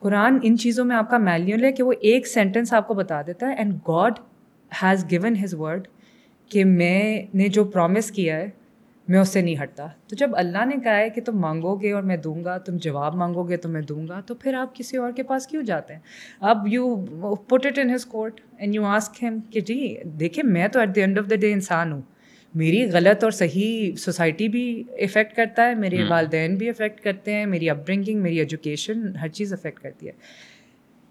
قرآن ان چیزوں میں آپ کا مینیول ہے کہ وہ ایک سینٹینس آپ کو بتا دیتا ہے and God has gone his word کہ میں نے جو پرومس کیا ہے میں اس سے نہیں ہٹتا۔ تو جب اللہ نے کہا ہے کہ تم مانگو گے اور میں دوں گا تم جواب مانگو گے تو میں دوں گا تو پھر آپ کسی اور کے پاس کیوں جاتے ہیں؟ اب you put it in his court and you ask him کہ جی دیکھیں میں تو at the end of the day انسان ہوں۔ میری غلط اور صحیح سوسائٹی بھی افیکٹ کرتا ہے میرے والدین بھی افیکٹ کرتے ہیں میری اپ برنگنگ میری ایجوکیشن ہر چیز افیکٹ کرتی ہے۔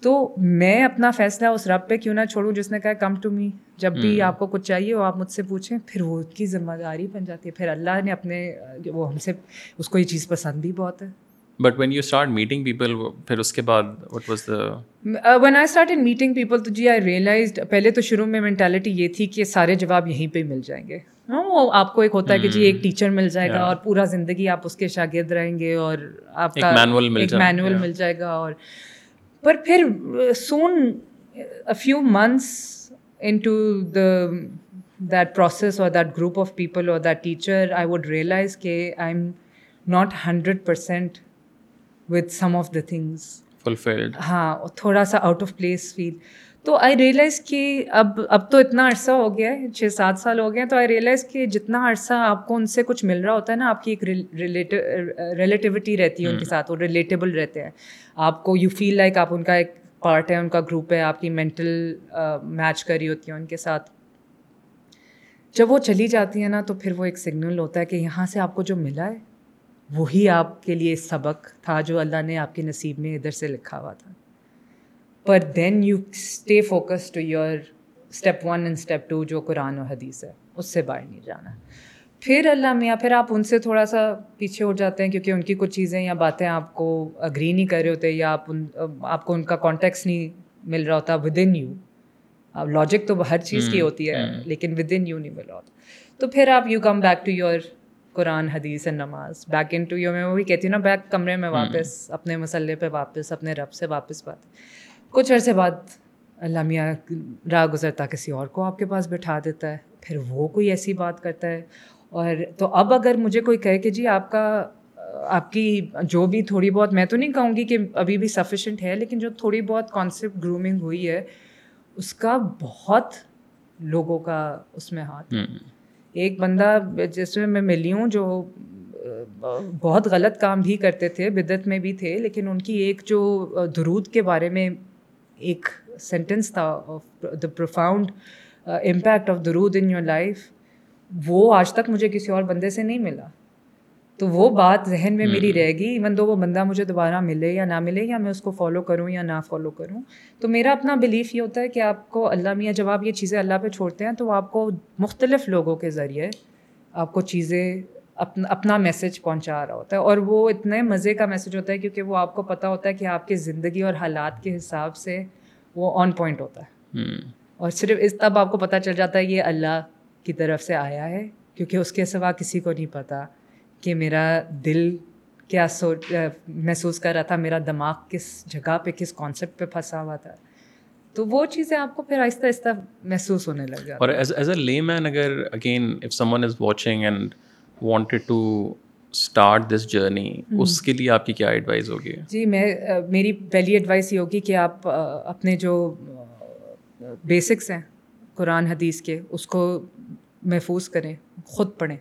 تو میں اپنا فیصلہ اس رب پہ کیوں نہ چھوڑوں جس نے کہا کم ٹو می جب بھی آپ کو کچھ چاہیے وہ آپ مجھ سے پوچھیں پھر وہ اس کی ذمہ داری بن جاتی ہے۔ پھر اللہ نے اپنے وہ ہم سے اس کو یہ چیز پسند بھی بہت ہے۔ But when you start meeting people پھر اس کے بعد what was the one I start in meeting people تو جی آئی ریئلائزڈ پہلے تو شروع میں مینٹیلٹی یہ تھی کہ سارے جواب یہیں پہ مل جائیں گے۔ ہاں وہ آپ کو ایک ہوتا ہے کہ جی ایک ٹیچر مل جائے گا اور پورا زندگی آپ اس کے شاگرد رہیں گے اور آپ کا مینول مل جائے گا اور پر پھر soon few months in to the that process اور دیٹ گروپ آف پیپل اور that teacher I would realize کہ I am not hundred percent with some of the things fulfilled ہاں تھوڑا سا آؤٹ آف پلیس فیل تو I realise کہ اب اب تو اتنا عرصہ ہو گیا ہے چھ سات سال ہو گئے ہیں تو آئی ریئلائز کہ جتنا عرصہ آپ کو ان سے کچھ مل رہا ہوتا ہے نا آپ کی ایک ریلیٹیوٹی رہتی ہے ان کے ساتھ وہ ریلیٹیبل رہتے ہیں۔ آپ کو یو فیل لائک آپ ان کا ایک پارٹ ہے ان کا گروپ ہے آپ کی مینٹل میچ کری ہوتی ہے ان کے ساتھ۔ جب وہ چلی جاتی ہیں نا تو پھر وہ ایک سگنل ہوتا ہے کہ یہاں سے آپ کو جو ملا ہے وہی آپ کے لیے سبق تھا جو اللہ نے آپ کے نصیب میں ادھر سے لکھا ہوا تھا۔ پر then you stay focus to your step one and step two جو قرآن و حدیث ہے اس سے باہر نہیں جانا۔ پھر اللہ میاں پھر آپ ان سے تھوڑا سا پیچھے اٹھ جاتے ہیں کیونکہ ان کی کچھ چیزیں یا باتیں آپ کو اگری نہیں کر رہے ہوتے یا آپ ان آپ کو ان کا کانٹیکس نہیں مل رہا ہوتا ود ان یو اب لاجک تو ہر چیز کی ہوتی ہے لیکن ود ان یو نہیں مل رہا ہوتا۔ تو پھر آپ you come back to your Quran Hadith and namaz. Back into your میں وہی کہتی ہوں نا بیک کمرے میں واپس اپنے مسئلے پہ واپس اپنے رب سے واپس بات کچھ عرصے بعد اللہ میاں راہ گزرتا کسی اور کو آپ کے پاس بٹھا دیتا ہے پھر وہ کوئی ایسی بات کرتا ہے۔ اور تو اب اگر مجھے کوئی کہے کہ جی آپ کا آپ کی جو بھی تھوڑی بہت میں تو نہیں کہوں گی کہ ابھی بھی سفیشینٹ ہے لیکن جو تھوڑی بہت کانسیپٹ گرومنگ ہوئی ہے اس کا بہت لوگوں کا اس میں ہاتھ ایک بندہ جس میں میں ملی ہوں جو بہت غلط کام بھی کرتے تھے بدت میں بھی تھے لیکن ان کی ایک جو درود کے بارے میں ایک سینٹینس تھا دا پروفاؤنڈ امپیکٹ آف درود ان یور لائف وہ آج تک مجھے کسی اور بندے سے نہیں ملا۔ تو وہ بات ذہن میں میری رہ گی ایون دو وہ بندہ مجھے دوبارہ ملے یا نہ ملے یا میں اس کو فالو کروں یا نہ فالو کروں۔ تو میرا اپنا بلیف یہ ہوتا ہے کہ آپ کو اللہ میاں جب آپ یہ چیزیں اللہ پہ چھوڑتے ہیں تو آپ کو مختلف لوگوں کے ذریعے آپ کو چیزیں اپنا اپنا میسج پہنچا رہا ہوتا ہے اور وہ اتنے مزے کا میسج ہوتا ہے کیونکہ وہ آپ کو پتہ ہوتا ہے کہ آپ کی زندگی اور حالات کے حساب سے وہ آن پوائنٹ ہوتا ہے۔ اور صرف اس تب آپ کو پتہ چل جاتا ہے یہ اللہ کی طرف سے آیا ہے کیونکہ اس کے سوا کسی کو نہیں پتہ کہ میرا دل کیا سوچ محسوس کر رہا تھا میرا دماغ کس جگہ پہ کس کانسیپٹ پہ پھنسا ہوا تھا۔ تو وہ چیزیں آپ کو پھر آہستہ آہستہ محسوس ہونے لگ اور ایز ایز اے لے مین اگر again if someone is watching and wanted to start this journey اس کے لیے آپ کی کیا ایڈوائز ہوگی جی میں میری پہلی ایڈوائس یہ ہوگی کہ آپ اپنے جو بیسکس ہیں قرآن حدیث کے اس کو محفوظ کریں خود پڑھیں۔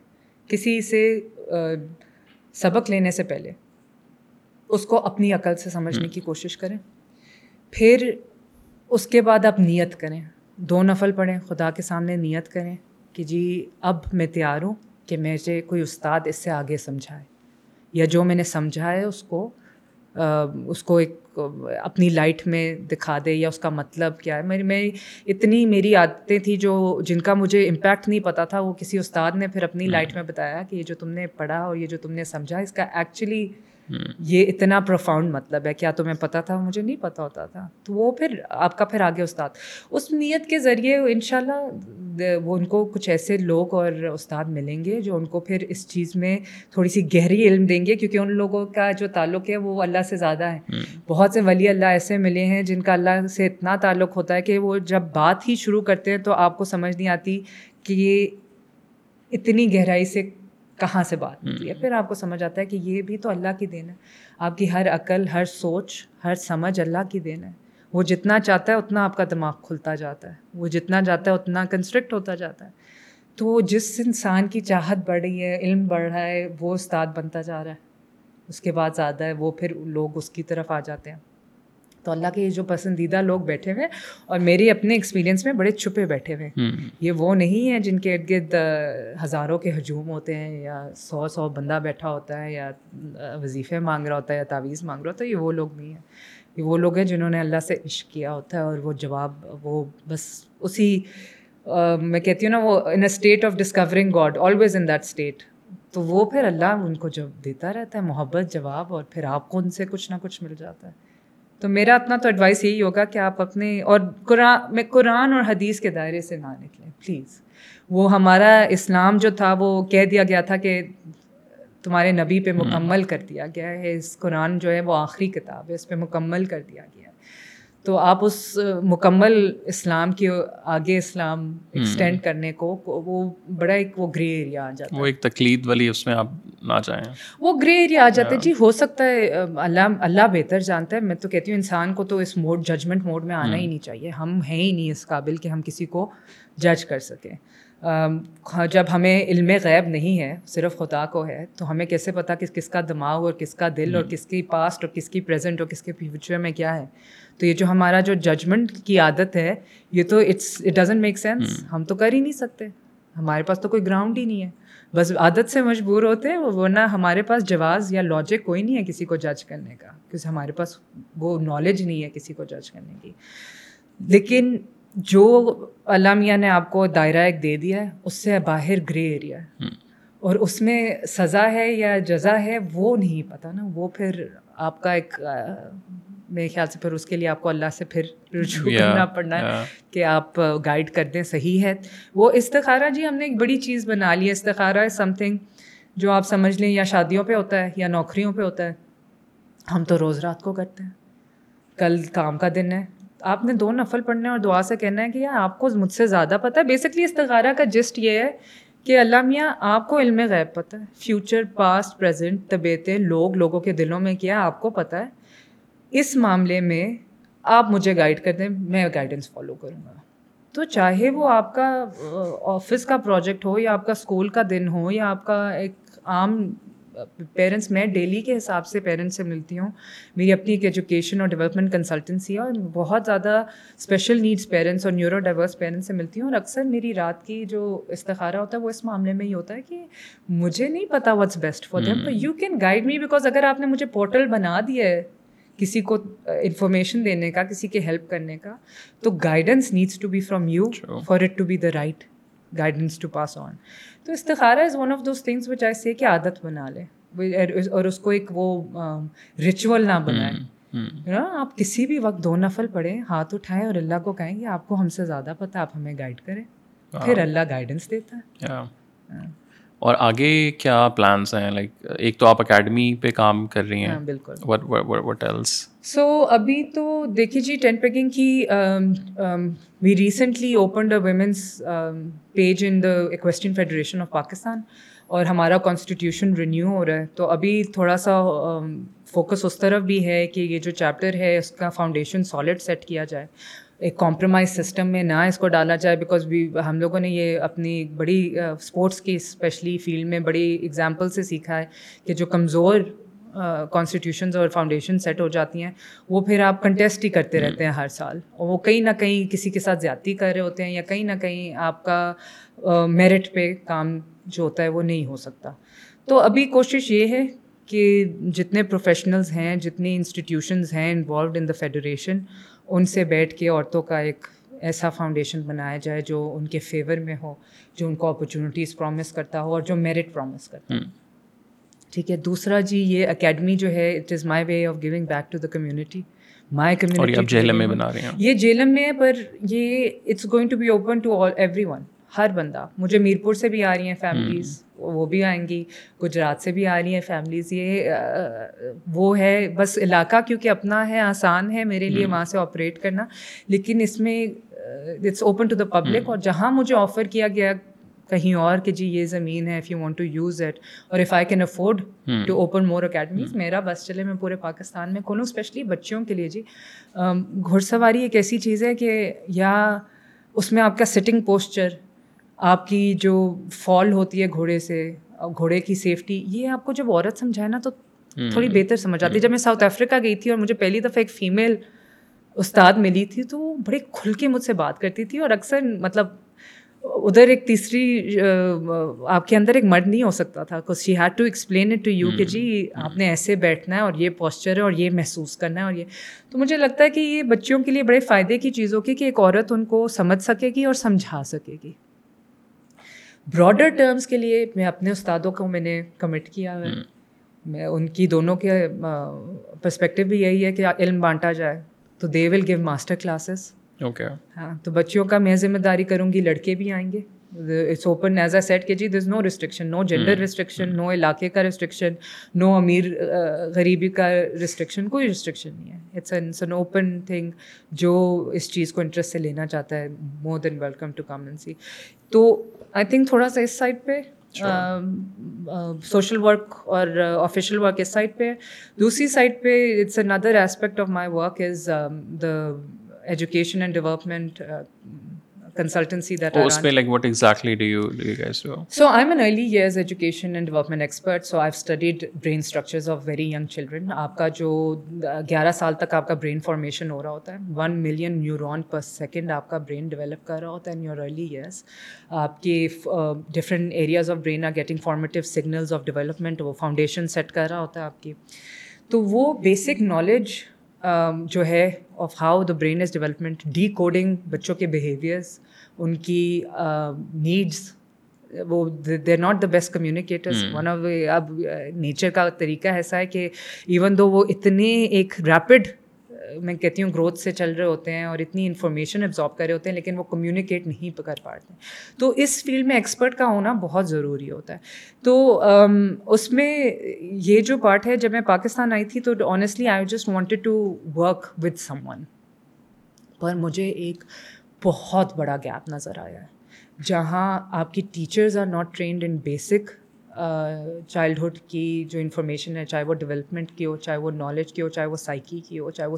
کسی سے سبق لینے سے پہلے اس کو اپنی عقل سے سمجھنے کی کوشش کریں۔ پھر اس کے بعد آپ نیت کریں۔ دو نفل پڑھیں خدا کے سامنے نیت کریں کہ جی اب میں تیار ہوں۔ کہ مجھے کوئی استاد اس سے آگے سمجھائے یا جو میں نے سمجھا ہے اس کو اس کو ایک اپنی لائٹ میں دکھا دے یا اس کا مطلب کیا ہے۔ میری میں اتنی میری عادتیں تھیں جو جن کا مجھے امپیکٹ نہیں پتہ تھا وہ کسی استاد نے پھر اپنی لائٹ میں بتایا کہ یہ جو تم نے پڑھا اور یہ جو تم نے سمجھا اس کا ایکچولی یہ اتنا پروفاؤنڈ مطلب ہے کیا تمہیں پتہ تھا؟ مجھے نہیں پتہ ہوتا تھا۔ تو وہ پھر آپ کا پھر آگے استاد۔ اس نیت کے ذریعے ان شاء اللہ وہ ان کو کچھ ایسے لوگ اور استاد ملیں گے جو ان کو پھر اس چیز میں تھوڑی سی گہری علم دیں گے کیونکہ ان لوگوں کا جو تعلق ہے وہ اللہ سے زیادہ ہے۔ بہت سے ولی اللہ ایسے ملے ہیں جن کا اللہ سے اتنا تعلق ہوتا ہے کہ وہ جب بات ہی شروع کرتے ہیں تو آپ کو سمجھ نہیں آتی کہ یہ اتنی گہرائی سے کہاں سے بات ہوتی ہے؟ پھر آپ کو سمجھ آتا ہے کہ یہ بھی تو اللہ کی دین ہے۔ آپ کی ہر عقل ہر سوچ ہر سمجھ اللہ کی دین ہے۔ وہ جتنا چاہتا ہے اتنا آپ کا دماغ کھلتا جاتا ہے۔ وہ جتنا چاہتا ہے اتنا کنسٹرکٹ ہوتا جاتا ہے۔ تو جس انسان کی چاہت بڑھ رہی ہے علم بڑھ رہا ہے وہ استاد بنتا جا رہا ہے۔ اس کے بعد زیادہ ہے وہ پھر لوگ اس کی طرف آ جاتے ہیں۔ تو اللہ کے یہ جو پسندیدہ لوگ بیٹھے ہوئے اور میری اپنے ایکسپیرینس میں بڑے چھپے بیٹھے ہوئے یہ وہ نہیں ہیں جن کے ارد گرد ہزاروں کے ہجوم ہوتے ہیں یا سو سو بندہ بیٹھا ہوتا ہے یا وظیفے مانگ رہا ہوتا ہے یا تعویذ مانگ رہا ہوتا ہے یہ وہ لوگ نہیں ہیں۔ یہ وہ لوگ ہیں جنہوں نے اللہ سے عشق کیا ہوتا ہے اور وہ جواب وہ بس اسی میں کہتی ہوں نا وہ in a state of discovering God always in that state تو وہ پھر اللہ ان کو جب دیتا رہتا ہے محبت جواب اور پھر آپ کو ان سے کچھ نہ کچھ مل جاتا ہے۔ تو میرا اپنا تو ایڈوائس یہی ہوگا کہ آپ اپنے اور قرآن میں قرآن اور حدیث کے دائرے سے نہ نکلیں پلیز وہ ہمارا اسلام جو تھا وہ کہہ دیا گیا تھا کہ تمہارے نبی پہ مکمل کر دیا گیا ہے۔ اس قرآن جو ہے وہ آخری کتاب ہے اس پہ مکمل کر دیا گیا ہے۔ تو آپ اس مکمل اسلام کے آگے اسلام ایکسٹینڈ کرنے کو وہ بڑا ایک وہ گرے ایریا آ جاتا ہے۔ وہ ایک تقلید والی اس میں آپ نہ جائیں۔ وہ گرے ایریا آ جاتا ہے۔ جی ہو سکتا ہے اللہ اللہ بہتر جانتا ہے۔ میں تو کہتی ہوں انسان کو تو اس موڈ ججمنٹ موڈ میں آنا ہی نہیں چاہیے۔ ہم ہیں ہی نہیں اس قابل کہ ہم کسی کو جج کر سکیں۔ جب ہمیں علم غیب نہیں ہے صرف خدا کو ہے تو ہمیں کیسے پتا کہ کس کا دماغ اور کس کا دل اور کس کی پاسٹ اور کس کی پریزنٹ اور کس کے فیوچر میں کیا ہے؟ تو یہ جو ہمارا جو ججمنٹ کی عادت ہے یہ تو it's it doesn't make sense ہم تو کر ہی نہیں سکتے۔ ہمارے پاس تو کوئی گراؤنڈ ہی نہیں ہے۔ بس عادت سے مجبور ہوتے ہیں ورنہ ہمارے پاس جواز یا لاجک کوئی نہیں ہے کسی کو جج کرنے کا۔ کیونکہ ہمارے پاس وہ نالج نہیں ہے کسی کو جج کرنے کی۔ لیکن جو علامہ میاں نے آپ کو دائرہ ایک دے دیا ہے اس سے باہر گرے ایریا ہے۔ اور اس میں سزا ہے یا جزا ہے وہ نہیں پتہ نا۔ وہ پھر آپ کا ایک میرے خیال سے پھر اس کے لیے آپ کو اللہ سے پھر رجوع کرنا پڑنا ہے کہ آپ گائڈ کر دیں صحیح ہے۔ وہ استخارہ جی ہم نے ایک بڑی چیز بنا لی۔ ہے استخارہ سم تھنگ جو آپ سمجھ لیں یا شادیوں پہ ہوتا ہے یا نوکریوں پہ ہوتا ہے۔ ہم تو روز رات کو کرتے ہیں۔ کل کام کا دن ہے۔ آپ نے دو نفل پڑھنے اور دعا سے کہنا ہے کہ یار آپ کو مجھ سے زیادہ پتہ ہے۔ بیسکلی استخارہ کا جسٹ یہ ہے کہ اللہ میاں، آپ کو علم غیب پتہ ہے۔ فیوچر پاسٹ پریزنٹ طبیعتیں، لوگ، لوگوں کے دلوں میں کیا آپ کو پتہ ہے۔ اس معاملے میں آپ مجھے گائڈ کر دیں، میں گائیڈنس فالو کروں گا۔ تو چاہے وہ آپ کا آفس کا پروجیکٹ ہو یا آپ کا اسکول کا دن ہو یا آپ کا ایک عام پیرنٹس میں ڈیلی کے حساب سے پیرنٹس سے ملتی ہوں۔ میری اپنی ایک ایجوکیشن اور ڈیولپمنٹ کنسلٹنسی ہے اور بہت زیادہ اسپیشل نیڈس پیرنٹس اور نیورو ڈائیورس پیرنٹس سے ملتی ہوں۔ اور اکثر میری رات کی جو استخارہ ہوتا ہے وہ اس معاملے میں ہی ہوتا ہے کہ مجھے نہیں پتا واٹس بیسٹ فار دیم تو you can guide me because اگر آپ نے مجھے پورٹل بنا دیا ہے کسی کو انفارمیشن دینے کا کسی کے ہیلپ کرنے کا تو guidance needs to be from you for it to be the right guidance to pass on تو istikhara is one of those things which I say کہ عادت بنا لے اور اس کو ایک وہ ریچول نہ بنائیں نا آپ کسی بھی وقت دو نفل پڑھیں ہاتھ اٹھائیں اور اللہ کو کہیں کہ آپ کو ہم سے زیادہ پتہ آپ ہمیں گائڈ کریں۔ پھر اللہ گائیڈنس دیتا ہے۔ اور آگے کیا پلانس ہیں؟ لائک ایک تو آپ اکیڈمی پہ کام کر رہی ہیں۔ بالکل۔ وٹ ایلس سو ابھی تو دیکھیے جی ٹین پیکنگ کی we recently opened a women's page in the equestrian federation of Pakistan اور ہمارا کانسٹیٹیوشن رینیو ہو رہا ہے تو ابھی تھوڑا سا فوکس اس طرف بھی ہے کہ یہ جو چیپٹر ہے اس کا فاؤنڈیشن سالڈ سیٹ کیا جائے ایک کمپرومائز سسٹم میں نہ اس کو ڈالا جائے بیکاز بھی ہم لوگوں نے یہ اپنی بڑی اسپورٹس کی اسپیشلی فیلڈ میں بڑی اگزامپل سے سیکھا ہے کہ جو کمزور کانسٹیٹیوشنز اور فاؤنڈیشن سیٹ ہو جاتی ہیں وہ پھر آپ کنٹیسٹ ہی کرتے رہتے ہیں ہر سال۔ اور وہ کہیں نہ کہیں کسی کے ساتھ زیادتی کر رہے ہوتے ہیں یا کہیں نہ کہیں آپ کا میرٹ پہ کام جو ہوتا ہے وہ نہیں ہو سکتا۔ تو ابھی کوشش یہ ہے کہ جتنے پروفیشنلز ہیں جتنی انسٹیٹیوشنز ہیں انوالوڈ ان دا فیڈریشن ان سے بیٹھ کے عورتوں کا ایک ایسا فاؤنڈیشن بنایا جائے جو ان کے فیور میں ہو جو ان کو اپرچونیٹیز پرومس کرتا ہو اور جو میرٹ پرومس کرتا ہو۔ ٹھیک ہے۔ دوسرا جی یہ اکیڈمی جو ہے it is my way of giving back to the community my community یہ جیلم میں ہے پر یہ it's going to be open to all everyone ہر بندہ۔ مجھے میرپور سے بھی آ رہی ہیں فیملیز وہ بھی آئیں گی۔ گجرات سے بھی آ رہی ہیں فیملیز یہ وہ ہے بس علاقہ کیونکہ اپنا ہے آسان ہے میرے لیے وہاں سے آپریٹ کرنا۔ لیکن اس میں it's open to the public اور جہاں مجھے آفر کیا گیا کہیں اور کہ جی یہ زمین ہے if you want to use it or if I can afford to open more academies میرا بس چلے میں پورے پاکستان میں کھولوں اسپیشلی بچوں کے لیے جی۔ گھڑ سواری ایک ایسی چیز ہے کہ یا اس میں آپ کا سٹنگ پوسچر آپ کی جو فال ہوتی ہے گھوڑے سے گھوڑے کی سیفٹی یہ آپ کو جب عورت سمجھائے نا تو تھوڑی بہتر سمجھ آتی جب میں ساؤتھ افریقہ گئی تھی اور مجھے پہلی دفعہ ایک فیمیل استاد ملی تھی تو وہ بڑے کھل کے مجھ سے بات کرتی تھی اور اکثر مطلب ادھر ایک تیسری آپ کے اندر ایک مرد نہیں ہو سکتا تھا because she had to explain it to you کہ جی آپ نے ایسے بیٹھنا ہے اور یہ پوسچر ہے اور یہ محسوس کرنا ہے اور یہ۔ تو مجھے لگتا ہے کہ یہ بچوں کے لیے بڑے فائدے کی چیز ہوگی کہ ایک عورت ان کو سمجھ سکے گی اور سمجھا سکے گی۔ براڈر ٹرمس کے لیے میں اپنے استادوں کو میں نے کمٹ کیا ہے۔ میں ان کی دونوں کے پرسپیکٹو بھی یہی ہے کہ علم بانٹا جائے۔ تو they will give master classes okay ہاں تو بچیوں کا میں ذمہ داری کروں گی لڑکے بھی آئیں گے۔ It's open as a set کہ جی there's no restriction no gender restriction no علاقے کا ریسٹرکشن نو امیر غریبی کا ریسٹرکشن کوئی ریسٹرکشن نہیں ہے۔ اٹس این اوپن تھنگ جو اس چیز کو انٹرسٹ سے لینا چاہتا ہے more then welcome to come and see تو آئی تھنک تھوڑا سا اس سائڈ پہ سوشل ورک اور آفیشیل ورک اس سائڈ پہ۔ دوسری سائڈ پہ it's another aspect of my work is the education and development consultancy that oh, I run. like what exactly do you do you guys do? So I'm an early years education and development expert. So I've studied brain structures of very young children. آپ کا جو گیارہ سال تک آپ کا brain formation ہو رہا ہوتا ہے one million neuron per second آپ کا برین ڈیولپ کر رہا ہوتا ہے ان یور ارلی ایئرس آپ کے different areas of brain are getting formative signals of development وہ فاؤنڈیشن سیٹ کر رہا ہوتا ہے آپ کی تو وہ بیسک نالج جو ہے of how the brain is development decoding بچوں کے بیہیویئرس ان کی نیڈس وہ they not the best communicators one of اب نیچر کا طریقہ ایسا ہے کہ ایون دو وہ اتنے ایک ریپڈ میں کہتی ہوں گروتھ سے چل رہے ہوتے ہیں اور اتنی انفارمیشن ابزارو کر رہے ہوتے ہیں، لیکن وہ کمیونیکیٹ نہیں کر پاتے تو اس فیلڈ میں ایکسپرٹ کا ہونا بہت ضروری ہوتا ہے۔ تو اس میں یہ جو پارٹ ہے، جب میں پاکستان آئی تھی، تو honestly I just wanted to work with someone پر مجھے ایک بہت بڑا گیپ نظر آیا ہے۔ جہاں آپ کی teachers are not trained in basic childhood کی جو انفارمیشن ہے چاہے وہ ڈیولپمنٹ کی ہو چاہے وہ نالج کی ہو چاہے وہ سائیکی کی ہو چاہے وہ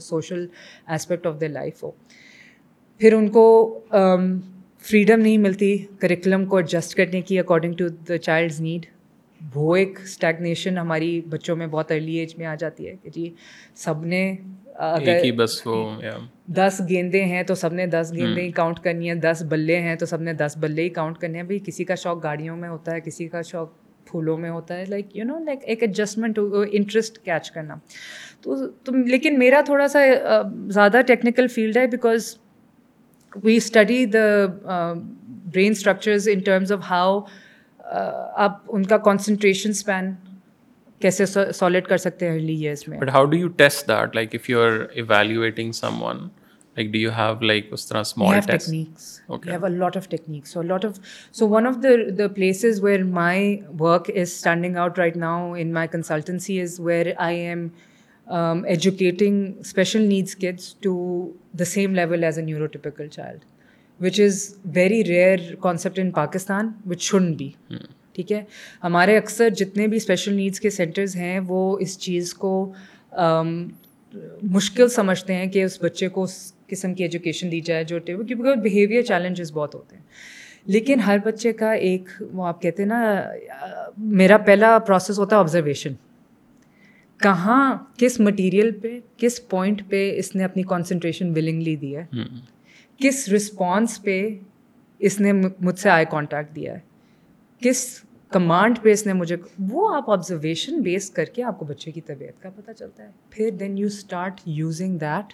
social aspect of the life ہو پھر ان کو فریڈم نہیں ملتی کریکولم کو ایڈجسٹ کرنے کی according to the child's need وہ ایک اسٹیگنیشن ہماری بچوں میں بہت ارلی ایج میں آ جاتی ہے کہ جی سب نے اگر بس وہ دس گیندے ہیں تو سب نے دس گیندیں ہی کاؤنٹ کرنی ہے دس بلے ہیں تو سب نے دس بلے ہی کاؤنٹ کرنے ہیں۔ بھائی کسی کا شوق گاڑیوں میں ہوتا ہے کسی کا شوق پھولوں میں ہوتا ہے۔ لائک یو نو لائک ایک ایڈجسٹمنٹ انٹرسٹ کیچ کرنا۔ تو تم لیکن میرا تھوڑا سا زیادہ ٹیکنیکل فیلڈ ہے because we study the brain structures in terms of how آپ ان کا کانسنٹریشن اسپین کیسے سالڈ کر سکتے ہیں ارلی ایئرس میں؟ But how do you test that like if you are evaluating someone like do you have like اس طرح small techniques okay have a lot of techniques so lot of so one of the the places where my work is standing out right now in my consultancy is where I am educating special needs kids to the same level as a neuro typical child which is very rare concept in Pakistan which should be ٹھیک ہے؟ ہمارے اکثر جتنے بھی special needs کے centres ہیں وہ اس چیز کو مشکل سمجھتے ہیں کہ اس بچے کو اس قسم کی ایجوکیشن دی جائے جو کیونکہ بیہیویئر چیلنجز بہت ہوتے ہیں۔ لیکن ہر بچے کا ایک وہ آپ کہتے ہیں نا میرا پہلا پروسیس ہوتا ہے آبزرویشن کہاں کس مٹیریل پہ کس پوائنٹ پہ اس نے اپنی کانسنٹریشن ولنگلی دی ہے؟ کس رسپانس پہ اس نے مجھ سے آئی کانٹیکٹ دیا ہے؟ کس کمانڈ اس نے مجھے وہ آپ آبزرویشن بیس کر کے آپ کو بچے کی طبیعت کا پتہ چلتا ہے۔ پھر then you start using that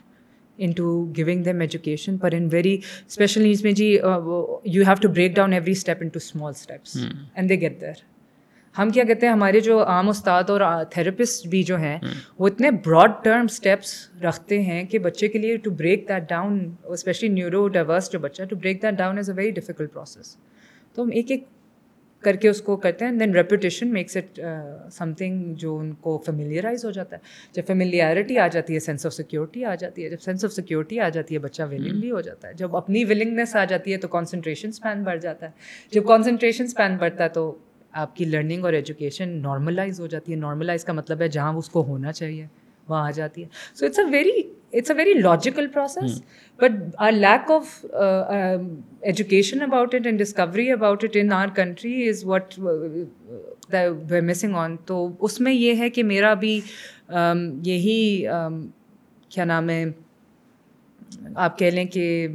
in to going them education per in very special needs میں جی you have to break down every step in to small steps and they get there ہم کیا کہتے ہیں؟ ہمارے جو عام استاد اور تھراپسٹ بھی جو ہیں وہ اتنے براڈ ٹرم اسٹیپس رکھتے ہیں کہ بچے کے لیے to break that down specially neurodiverse جو بچہ to break that down is a very difficult process تو ہم ایک ایک کر کے اس کو کرتے ہیں then reputation makes it something جو ان کو فیملیئرائز ہو جاتا ہے۔ جب فیملیئرٹی آ جاتی ہے سینس آف سیکورٹی آ جاتی ہے جب سینس آف سیکورٹی آ جاتی ہے بچہ ولنگلی ہو جاتا ہے۔ جب اپنی ولنگنیس آ جاتی ہے تو کانسنٹریشن اسپین بڑھ جاتا ہے۔ جب کانسنٹریشن اسپین بڑھتا ہے تو آپ کی لرننگ اور ایجوکیشن نارملائز ہو جاتی ہے۔ نارملائز کا مطلب ہے جہاں اس کو ہونا چاہیے۔ وہاں آ جاتی ہے۔ So it's a very it's a very logical process but our lack of education about it and discovery about it in our country is what missing on تو اس میں یہ ہے کہ میرا بھی یہی کیا نام ہے آپ کہہ لیں کہ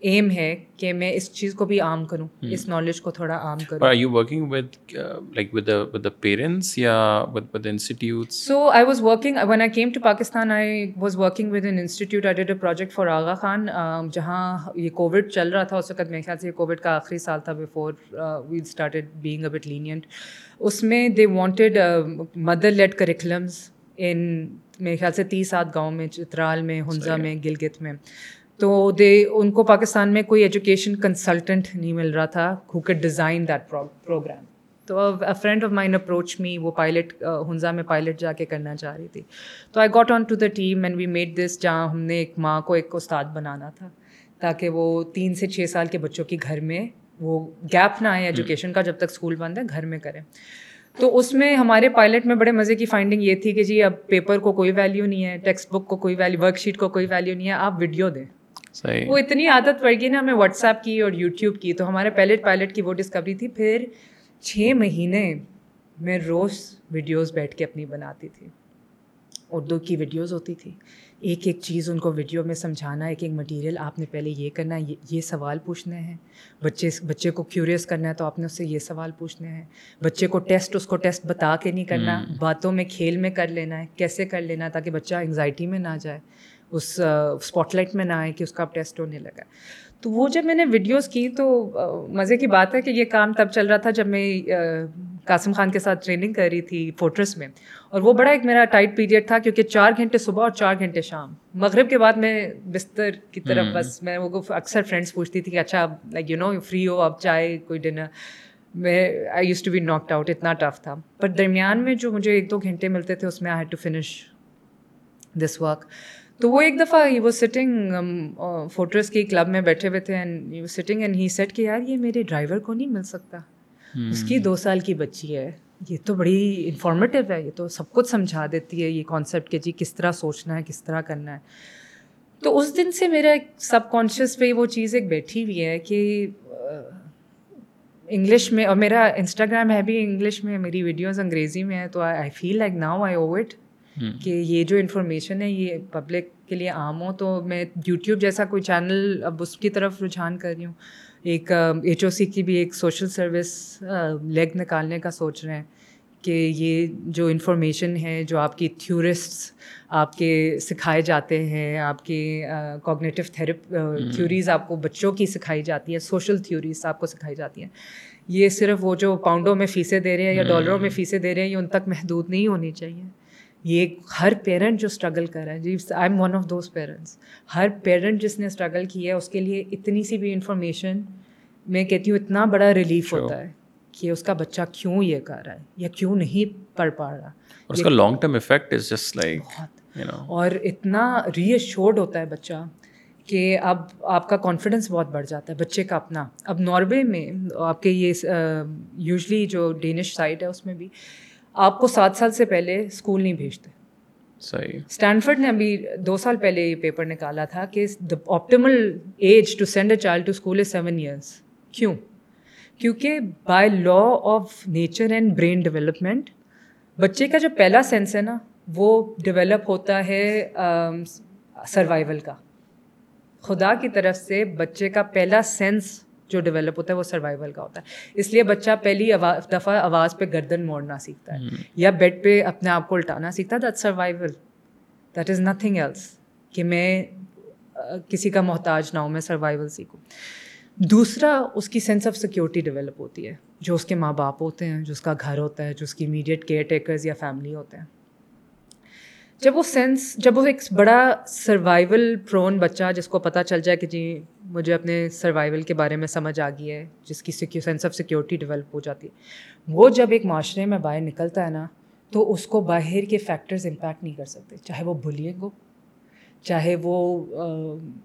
ایم ہے کہ میں اس چیز کو بھی عام کروں اس نالج کو تھوڑا عام کروں۔ Are you working with like with with parents یا with with institutes so I was working when I came to Pakistan I was working with an institute I did a project for Aga Khan جہاں یہ Covid چل رہا تھا اس وقت میرے خیال سے یہ کووڈ کا آخری سال تھا before we started being a bit lenient اس میں they wanted mother led curriculums ان میرے خیال سے تیس آدھ گاؤں میں چترال میں ہنزا میں گلگت میں۔ تو دے ان کو پاکستان میں کوئی ایجوکیشن کنسلٹنٹ نہیں مل رہا تھا ہو کڈ ڈیزائن دیٹ پروگرام تو friend of mine approach me وہ پائلٹ ہنزا میں پائلٹ جا کے کرنا چاہ رہی تھی۔ تو I got on to the team and we made this جہاں ہم نے ایک ماں کو ایک استاد بنانا تھا تاکہ وہ تین سے چھ سال کے بچوں کی گھر میں وہ گیپ نہ آئے ایجوکیشن کا جب تک اسکول بند ہے گھر میں کریں تو اس میں ہمارے پائلٹ میں بڑے مزے کی فائنڈنگ یہ تھی کہ جی اب پیپر کو کوئی ویلیو نہیں ہے ٹیکسٹ بک کو کوئی ویلیو ورک شیٹ کو کوئی ویلیو نہیں ہے آپ ویڈیو دیں۔ وہ اتنی عادت پڑ گئی نا ہمیں واٹس ایپ کی اور یوٹیوب کی تو ہمارے پائلٹ پائلٹ کی وہ ڈسکوری تھی۔ پھر چھ مہینے میں روز ویڈیوز بیٹھ کے اپنی بناتی تھی۔ اردو کی ویڈیوز ہوتی تھی۔ ایک ایک چیز ان کو ویڈیو میں سمجھانا ایک ایک مٹیریل آپ نے پہلے یہ کرنا ہے یہ سوال پوچھنے ہیں۔ بچے بچے کو کیوریس کرنا ہے تو آپ نے اس سے یہ سوال پوچھنے ہیں۔ بچے کو ٹیسٹ اس کو ٹیسٹ بتا کے نہیں کرنا۔ باتوں میں کھیل میں کر لینا ہے کیسے کر لینا ہے تاکہ بچہ انگزائٹی میں نہ جائے اس اسپاٹ لائٹ میں نہ آئے کہ اس کا اب ٹیسٹ ہونے لگا۔ تو وہ جب میں نے ویڈیوز کی تو مزے کی بات ہے کہ یہ کام تب چل رہا تھا جب میں قاسم خان کے ساتھ ٹریننگ کر رہی تھی فورٹرس میں اور وہ بڑا ایک میرا ٹائٹ پیریڈ تھا کیونکہ چار گھنٹے صبح اور چار گھنٹے شام۔ مغرب کے بعد میں بستر کی طرف بس میں وہ اکثر فرینڈس پوچھتی تھی کہ اچھا لائک یو نو فری ہو اب چائے کوئی ڈنر میں I used to be knocked out اتنا ٹف تھا۔ پر درمیان میں جو مجھے ایک دو گھنٹے ملتے تھے اس میں I had to finish this work تو وہ ایک دفعہ ہی وہ سٹنگ فوٹرس کی کلب میں بیٹھے ہوئے تھے and sitting and he said کہ یار یہ میرے ڈرائیور کو نہیں مل سکتا۔ اس کی دو سال کی بچی ہے۔ یہ تو بڑی انفارمیٹیو ہے یہ تو سب کچھ سمجھا دیتی ہے یہ کانسیپٹ کہ جی کس طرح سوچنا ہے کس طرح کرنا ہے۔ تو اس دن سے میرا ایک سب کانشیس پہ وہ چیز ایک بیٹھی ہوئی ہے کہ انگلش میں اور میرا انسٹاگرام ہے بھی انگلش میں میری ویڈیوز انگریزی میں ہے تو I feel like now I owe it کہ یہ جو انفارمیشن ہے یہ پبلک کے لیے عام ہو۔ تو میں یوٹیوب جیسا کوئی چینل اب اس کی طرف رجحان کر رہی ہوں۔ ایک ایچ او سی کی بھی ایک سوشل سروس لیگ نکالنے کا سوچ رہے ہیں کہ یہ جو انفارمیشن ہے جو آپ کی تھیورسٹس آپ کے سکھائے جاتے ہیں آپ کے کوگنیٹو تھیرپ تھیوریز آپ کو بچوں کی سکھائی جاتی ہیں سوشل تھیوریز آپ کو سکھائی جاتی ہیں۔ یہ صرف وہ جو پاؤنڈوں میں فیسیں دے رہے ہیں یا ڈالروں میں فیسیں دے رہے ہیں یہ ان تک محدود نہیں ہونی چاہیے۔ یہ ہر پیرنٹ جو اسٹرگل کر رہا ہے جی I am one of those parents Hare parent جس نے اسٹرگل کیا ہے اس کے لیے اتنی سی بھی انفارمیشن میں کہتی ہوں اتنا بڑا ریلیف ہوتا ہے کہ اس کا بچہ کیوں یہ کر رہا ہے یا کیوں نہیں پڑھ پا رہا۔ اس کا long term effect is just like اور اتنا ری ایشورڈ ہوتا ہے بچہ کہ اب آپ کا کانفیڈنس بہت بڑھ جاتا ہے بچے کا اپنا۔ اب ناروے میں آپ کے یہ یوزلی جو ڈینش سائٹ ہے اس میں بھی آپ کو سات سال سے پہلے اسکول نہیں بھیجتے۔ صحیح۔ اسٹینفرڈ نے ابھی دو سال پہلے یہ پیپر نکالا تھا کہ the optimal age to send a child to school is seven years کیوں؟ کیونکہ by law of nature and brain development بچے کا جو پہلا سینس ہے نا وہ ڈیولپ ہوتا ہے سروائیول کا۔ خدا کی طرف سے بچے کا پہلا سینس جو ڈیولپ ہوتا ہے وہ سروائیول کا ہوتا ہے۔ اس لیے بچہ پہلی دفعہ آواز پہ گردن موڑنا سیکھتا ہے یا بیڈ پہ اپنے آپ کو الٹانا سیکھتا ہے that survival that is nothing else کہ میں کسی کا محتاج نہ ہوں میں سروائیول سیکھوں۔ دوسرا اس کی سینس آف سیکورٹی ڈیولپ ہوتی ہے۔ جو اس کے ماں باپ ہوتے ہیں جو اس کا گھر ہوتا ہے جو اس کی امیڈیٹ کیئر ٹیکرز یا فیملی ہوتے ہیں۔ جب وہ سینس جب وہ ایک بڑا سروائیول پرون بچہ جس کو پتہ چل جائے کہ جی مجھے اپنے سروائیول کے بارے میں سمجھ آ گئی ہے جس کی سینس آف سیکورٹی ڈیولپ ہو جاتی ہے۔ وہ جب ایک معاشرے میں باہر نکلتا ہے نا تو اس کو باہر کے فیکٹرز امپیکٹ نہیں کر سکتے۔ چاہے وہ بلینگ ہو چاہے وہ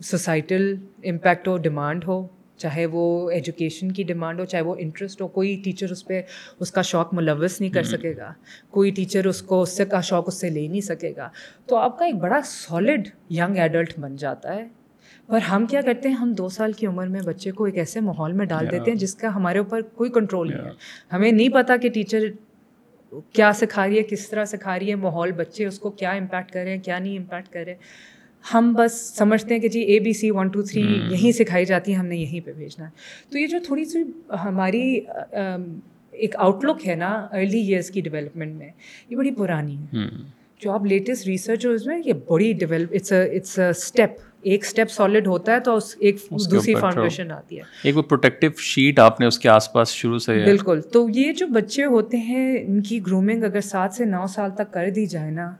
سوسائٹل امپیکٹ ہو ڈیمانڈ ہو چاہے وہ ایجوکیشن کی ڈیمانڈ ہو چاہے وہ انٹرسٹ ہو کوئی ٹیچر اس پہ اس کا شوق ملوث نہیں کر سکے گا۔ کوئی ٹیچر اس کو اس سے کا شوق اس سے لے نہیں سکے گا۔ تو آپ کا ایک بڑا سالڈ ینگ ایڈلٹ بن جاتا ہے۔ پر ہم کیا کرتے ہیں؟ ہم دو سال کی عمر میں بچے کو ایک ایسے ماحول میں ڈال دیتے ہیں جس کا ہمارے اوپر کوئی کنٹرول نہیں ہے۔ ہمیں نہیں پتا کہ ٹیچر کیا سکھا رہی ہے کس طرح سکھا رہی ہے ماحول بچے اس کو کیا امپیکٹ کر رہے ہیں کیا نہیں امپیکٹ کر رہے۔ ہم بس سمجھتے ہیں کہ جی A B C one two three یہیں سکھائی جاتی ہے ہم نے یہیں پہ بھیجنا ہے۔ تو یہ جو تھوڑی سی ہماری ایک آؤٹ لک ہے نا ارلی ایئرس کی ڈیولپمنٹ میں یہ بڑی پرانی ہے۔ جو آپ لیٹسٹ ریسرچ ہو اس میں یہ بڑی ڈیولپ اٹس اٹس اسٹیپ ایک اسٹیپ سالڈ ہوتا ہے تو ایک دوسری فاؤنڈیشن آتی ہے۔ ایک وہ پروٹیکٹیو شیٹ آپ نے اس کے آس پاس شروع سے بالکل۔ تو یہ جو بچے ہوتے ہیں ان کی گرومنگ اگر سات سے نو سال تک کر دی جائے نا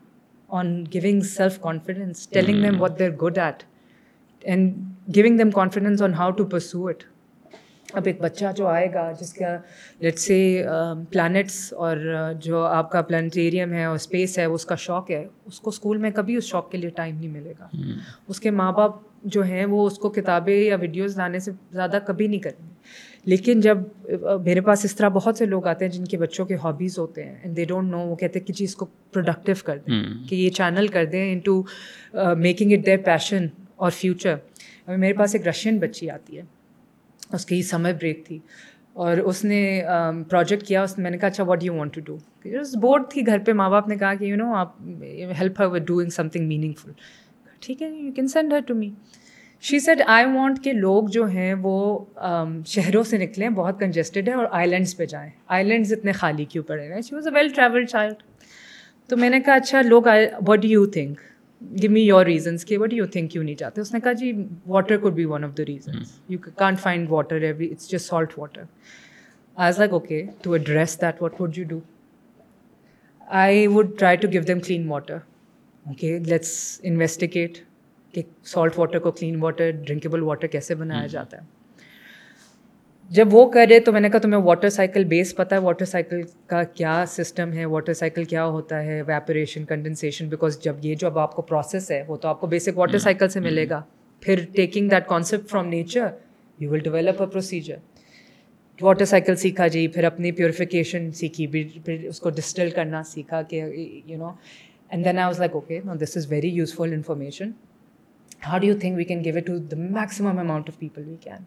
on going self confidence telling them what they're good at and going them confidence on how to pursue it اب ایک بچہ جو آئے گا جس کا لیٹ سے پلانٹس اور جو آپ کا پلانٹیریم ہے اور اسپیس ہے اس کا شوق ہے اس کو اسکول میں کبھی اس شوق کے لیے ٹائم نہیں ملے گا۔ اس کے ماں باپ جو ہیں وہ اس کو کتابیں یا ویڈیوز لانے سے زیادہ کبھی نہیں کریں گے۔ لیکن جب میرے پاس اس طرح بہت سے لوگ آتے ہیں جن کے بچوں کے ہابیز ہوتے ہیں اینڈ دے ڈونٹ نو وہ کہتے ہیں کہ جی اس کو پروڈکٹیو کر دیں کہ یہ چینل کر دیں in to making it their passion اور فیوچر میرے پاس ایک رشین بچی آتی ہے۔ اس کی سمر بریک تھی اور اس نے پروجیکٹ کیا، اس میں نے کہا اچھا what you want to do bored تھی گھر پہ، ماں باپ نے کہا کہ یو نو آپ help her with doing something meaningful ٹھیک ہے you can send her to me she said I want کہ لوگ جو ہیں وہ شہروں سے نکلیں، بہت کنجسٹڈ ہیں اور آئی لینڈس پہ جائیں۔ آئی لینڈز اتنے خالی کیوں پڑے گئے she was a well travel child تو میں نے کہا اچھا لوگ what do you think go me your reasons کہ وٹ یو تھنک کیوں نہیں چاہتے اس نے کہا جی water could be one of the reasons you can't find water every it's just salt water I like okay to address that what would you do I would try to give them clean water okay let's investigate کہ salt water کو clean water drinkable water کیسے بنایا جاتا ہے جب وہ کرے تو میں نے کہا تمہیں واٹر سائیکل بیس پتہ ہے؟ واٹر سائیکل کا کیا سسٹم ہے؟ واٹر سائیکل کیا ہوتا ہے؟ ویپوریشن کنڈنسیشن بیکاز جب یہ جو اب آپ کو پروسیس ہے وہ تو آپ کو بیسک واٹر سائیکل سے ملے گا۔ پھر taking that concept from nature you will develop a procedure water cycle سیکھا جی پھر اپنی پیوریفیکیشن سیکھی پھر اس کو ڈسٹل کرنا سیکھا کہ you know and then I was like okay no this is very useful information how do you think we can give it to the maximum amount of people we can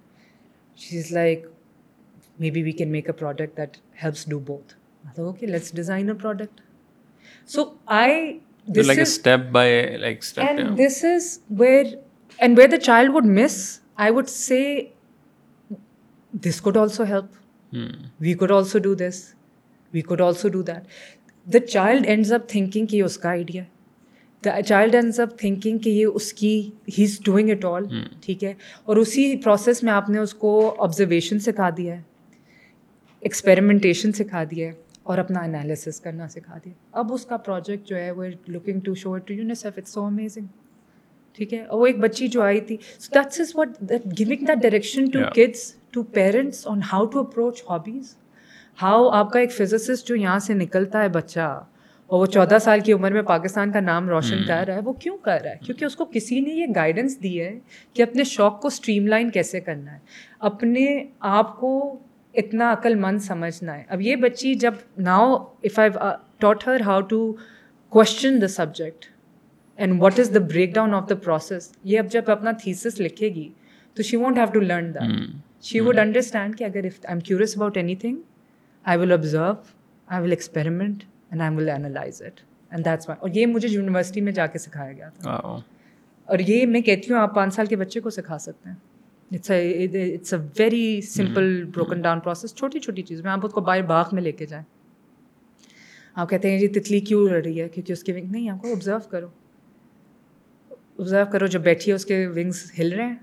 she is like maybe we can make a product that helps do both okay let's design a product so I this is where and where the child would miss I would say this could also help we could also do this we could also do that the child ends up thinking کہ یہ اس کا idea ہے the child ends up thinking کہ یہ اس کی ہی از ڈوئنگ اٹ آل ٹھیک ہے اور اسی پروسیس میں آپ نے اس کو آبزرویشن سکھا دیا ہے ایکسپیریمنٹیشن سکھا دیا ہے اور اپنا انالیسس کرنا سکھا دیا اب اس کا پروجیکٹ جو ہے وہ looking to show to UNICEF it's so amazing ٹھیک ہے؟ اور وہ ایک بچی جو آئی تھی۔ That's is what giving that direction to kids to parents on how to approach hobbies how آپ کا ایک فزسسٹ جو یہاں سے نکلتا ہے بچہ اور وہ چودہ سال کی عمر میں پاکستان کا نام روشن کر رہا ہے وہ کیوں کر رہا ہے کیونکہ اس کو کسی نے یہ گائیڈنس دی ہے کہ اپنے شوق کو اسٹریم لائن کیسے کرنا ہے اپنے آپ کو اتنا عقل مند سمجھنا ہے۔ اب یہ بچی جب now if I taught her how to question the subject and what is the breakdown of the process یہ اب جب اپنا تھیسس لکھے گی تو she won't have to learn that she would understand کہ اگر I am curious about anything I will observe I will experiment and I will analyse it and that's why اور یہ مجھے یونیورسٹی میں جا کے سکھایا گیا تھا۔ اور یہ میں کہتی ہوں آپ پانچ سال کے بچے کو سکھا سکتے ہیں۔ It's it's a very simple broken down process چھوٹی چھوٹی چیز میں آپ اس کو باہر باغ میں لے کے جائیں آپ کہتے ہیں جی تتلی کیوں لڑ رہی ہے کیونکہ اس کے ونگ نہیں آپ کو آبزرو کرو آبزرو کرو جب بیٹھی ہے اس کے ونگس ہل رہے ہیں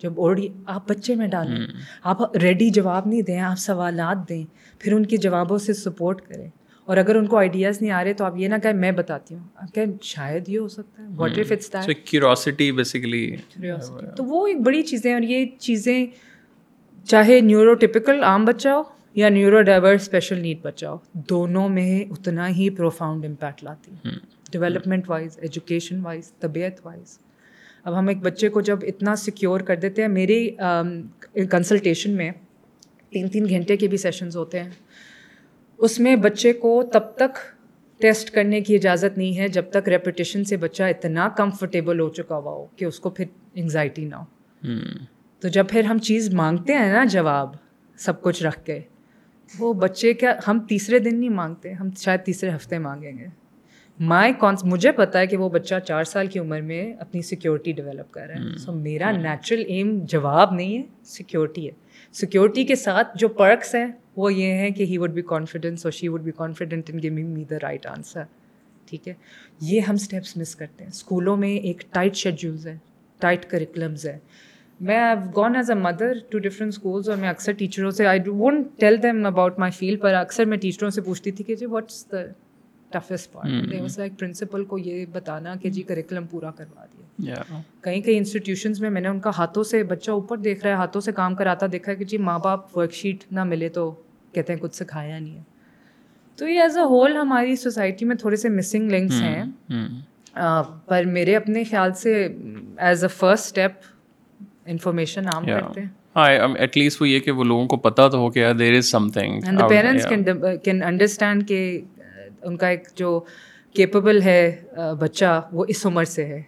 جب اوڑی آپ بچے میں ڈالیں آپ ریڈی جواب نہیں دیں آپ سوالات دیں پھر ان کے جوابوں سے سپورٹ کریں اور اگر ان کو آئیڈیاز نہیں آ رہے تو آپ یہ نہ کہیں میں بتاتی ہوں۔ آپ کہیں شاید یہ ہو سکتا ہے۔ What if it's curiosity basically تو وہ ایک بڑی چیزیں اور یہ چیزیں چاہے نیورو ٹپکل عام بچہ ہو یا نیورو ڈائیور اسپیشل نیڈ بچہ ہو دونوں میں اتنا ہی پروفاؤنڈ امپیکٹ لاتی ہیں۔ ڈیولپمنٹ وائز ایجوکیشن وائز طبیعت وائز اب ہم ایک بچے کو جب اتنا سیکیور کر دیتے ہیں میری کنسلٹیشن میں تین تین گھنٹے کے بھی سیشنز ہوتے ہیں۔ اس میں بچے کو تب تک ٹیسٹ کرنے کی اجازت نہیں ہے جب تک ریپوٹیشن سے بچہ اتنا کمفرٹیبل ہو چکا ہوا ہو کہ اس کو پھر انگزائٹی نہ ہو۔ تو جب پھر ہم چیز مانگتے ہیں نا جواب سب کچھ رکھ کے وہ بچے کیا ہم تیسرے دن نہیں مانگتے ہم شاید تیسرے ہفتے مانگیں گے۔ مائی کانس مجھے پتا ہے کہ وہ بچہ چار سال کی عمر میں اپنی سیکورٹی ڈیولپ کر رہا ہے۔ سو میرا نیچرل ایم جواب نہیں ہے سیکورٹی ہے۔ سیکورٹی کے ساتھ جو پرکس ہیں وہ یہ ہیں کہ ہی وڈ بی کانفیڈنس اور she would be confident in giving me the right answer ٹھیک ہے؟ یہ ہم اسٹیپس مس کرتے ہیں. اسکولوں میں ایک ٹائٹ شیڈیولز ہیں ٹائٹ کریکلمز ہیں. میں gone as a mother to different schools اور میں اکثر ٹیچروں سے I won't tell them about my field پر اکثر میں ٹیچروں سے پوچھتی تھی کہ جی what's the toughest part like principal کو یہ بتانا کہ جی کریکولم پورا کروا دیا کہیں کہیں انسٹیٹیوشنس میں میں نے ان کا ہاتھوں سے بچہ اوپر دیکھ رہا ہے ہاتھوں سے کام کراتا دیکھا ہے کہ جی ماں باپ ورک شیٹ نہ ملے تو کہتے ہیں کچھ سکھایا نہیں ہے تو یہ ایز اے ہول ہماری سوسائٹی میں تھوڑے سے مسنگ لنکس ہیں پر میرے اپنے خیال سے as a first step information عام کرتے ہیں ایٹ لیسٹ وہ یہ کہ وہ لوگوں کو پتا تو ہو کہ there is something parents can understand کہ ان کا ایک جو کیپیبل ہے بچہ وہ اس عمر سے ہے۔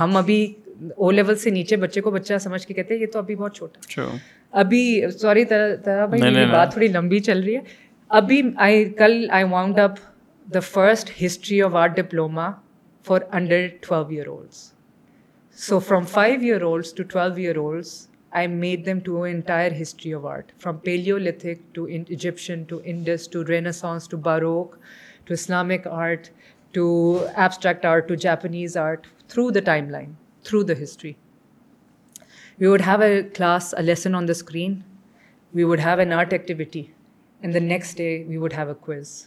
ہم۔ ابھی او لیول سے نیچے بچے کو بچہ سمجھ کے کہتے ہیں یہ تو ابھی بہت چھوٹا۔ ابھی سوری طرح بھائی میری بات تھوڑی لمبی چل رہی ہے۔ ابھی آئی کل I wound up the first history of art diploma for under twelve year olds so from five year olds to twelve year olds I made them to entire history of art from Palaeolithic to Egyptian to Indus to Renaissance to Baroque to Islamic art to abstract art to Japanese art through the timeline through the history we would have a class a lesson on the screen we would have an art activity and the next day we would have a quiz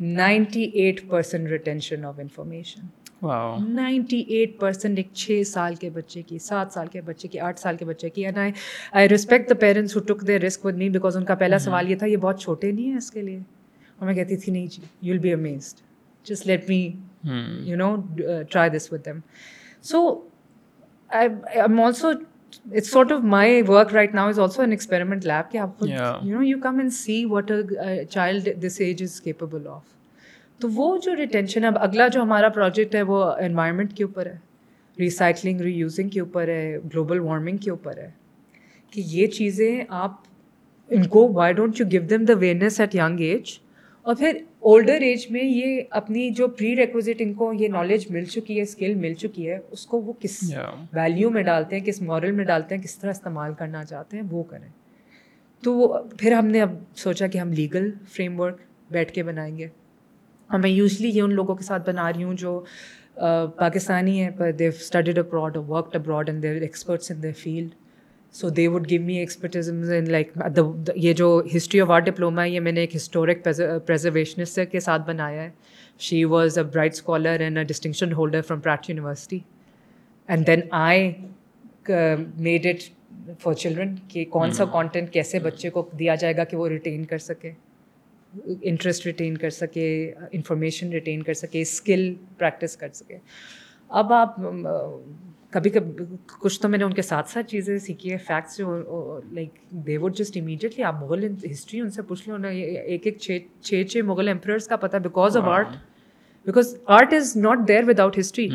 ninety eight percent retention of information ninety eight percent ایک چھ سال کے بچے کی سات سال کے بچے کی آٹھ سال کے بچے کی and I I respect the parents who took the risk with me because ان کا پہلا سوال یہ تھا یہ بہت چھوٹے نہیں ہیں اس کے لیے اور میں کہتی تھی نہیں جی you will be amazed just let me you know try this with them so I am also it's sort of my work right now is also an experiment lab کہ آپ you know you come and see what child this age is capable of تو وہ جو retention ہے اب اگلا جو ہمارا پروجیکٹ ہے وہ انوائرمنٹ کے اوپر ہے ریسائکلنگ ری یوزنگ کے اوپر ہے گلوبل وارمنگ کے اوپر ہے کہ یہ چیزیں آپ ان کو why don't you give them the awareness at young age اور پھر اولڈر ایج میں یہ اپنی جو پری ریکوزٹ ان کو یہ نالج مل چکی ہے اسکل مل چکی ہے اس کو وہ کس ویلیو میں ڈالتے ہیں کس مورل میں ڈالتے ہیں کس طرح استعمال کرنا چاہتے ہیں وہ کریں۔ تو وہ پھر ہم نے اب سوچا کہ ہم لیگل فریم ورک بیٹھ کے بنائیں گے۔ اور میں یوزلی یہ ان لوگوں کے ساتھ بنا رہی ہوں جو پاکستانی ہیں پر they've studied abroad worked abroad and they've experts in their field so they would give me expertism in like یہ جو ہسٹری آف آرٹ ڈپلوما ہے یہ میں نے ایک ہسٹورک پریزرویشنسٹ کے ساتھ بنایا ہے she was a bright scholar and a distinction holder from Pratt University and then I made it for children کہ کون سا کانٹینٹ کیسے بچے کو دیا جائے گا کہ وہ ریٹین کر سکے انٹرسٹ ریٹین کر سکے انفارمیشن ریٹین کر سکے اسکل پریکٹس کر سکے اب آپ کبھی کبھی کچھ تو میں نے ان کے ساتھ ساتھ چیزیں سیکھی ہے facts like they would just immediately آپ مغل ہسٹری ان سے پوچھ لو نا ایک ایک چھ چھ چھ مغل امپررس کا پتہ because of art because art is not there without history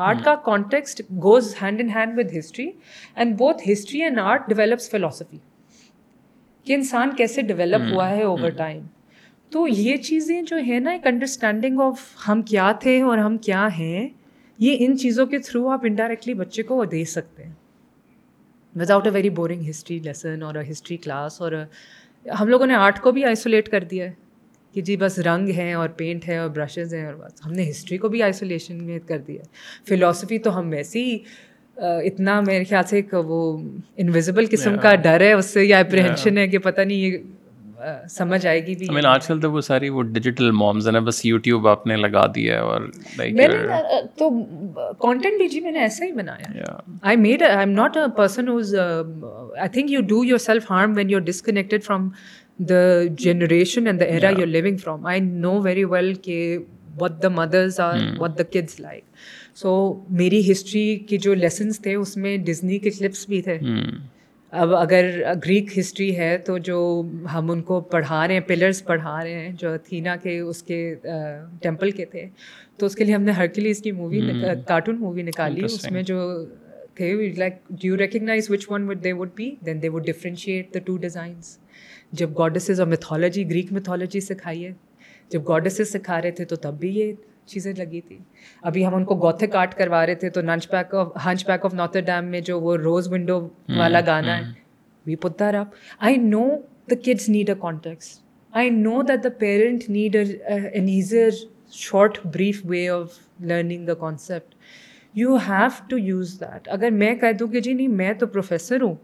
art کا context goes hand in hand with history and both history and art develops philosophy کہ انسان کیسے ڈیولپ ہوا ہے اوور ٹائم تو یہ چیزیں جو ہے نا ایک انڈرسٹینڈنگ آف ہم کیا تھے اور ہم کیا ہیں یہ ان چیزوں کے تھرو آپ انڈائریکٹلی بچے کو وہ دے سکتے ہیں۔ Without a very boring history lesson اور ہسٹری کلاس اور ہم لوگوں نے آرٹ کو بھی آئسولیٹ کر دیا ہے کہ جی بس رنگ ہیں اور پینٹ ہے اور برشز ہیں اور بس۔ ہم نے ہسٹری کو بھی آئسولیشن میں کر دیا ہے۔ فلاسفی تو ہم ویسے ہی اتنا میرے خیال سے ایک وہ انویزیبل قسم کا ڈر ہے اس سے یا اپریہنشن ہے کہ پتہ نہیں یہ سمجھ آئے گی بھی آج کل تو وہ ساری وہ ڈیجیٹل مومز ہیں بس یوٹیوب آپ نے لگا دیا ہے اور میں نے تو کانٹینٹ بھی جی میں نے ایسا ہی بنایا۔ I made I am not a person who's I think you do yourself harm when you are disconnected from the generation and the era you living from I know very well کہ what the mothers are what the kids like so میری history کے جو lessons تھے اس میں Disney کے clips بھی تھے اب اگر گریک ہسٹری ہے تو جو ہم ان کو پڑھا رہے ہیں پلرس پڑھا رہے ہیں جو تھینا کے اس کے ٹیمپل کے تھے تو اس کے لیے ہم نے ہرکلیز کی مووی کارٹون مووی نکالی۔ اس میں جو تھے like do recognise which one would they would be then they would differentiate the two designs جب گاڈسز اور میتھولوجی گریک میتھولوجی سکھائی ہے جب گاڈسز سکھا رہے تھے تو تب بھی یہ چیزیں لگی تھی۔ ابھی ہم ان کو گوتھک آرٹ کروا رہے تھے تو hunchback of hunchback of نارتھ ڈیم میں جو وہ روز ونڈو والا گانا ہے we put there up. I know the kids need a context I know that the parent need an easier short brief way of learning the concept you have to use that اگر میں کہہ دوں کہ جی نہیں میں تو professor ہوں۔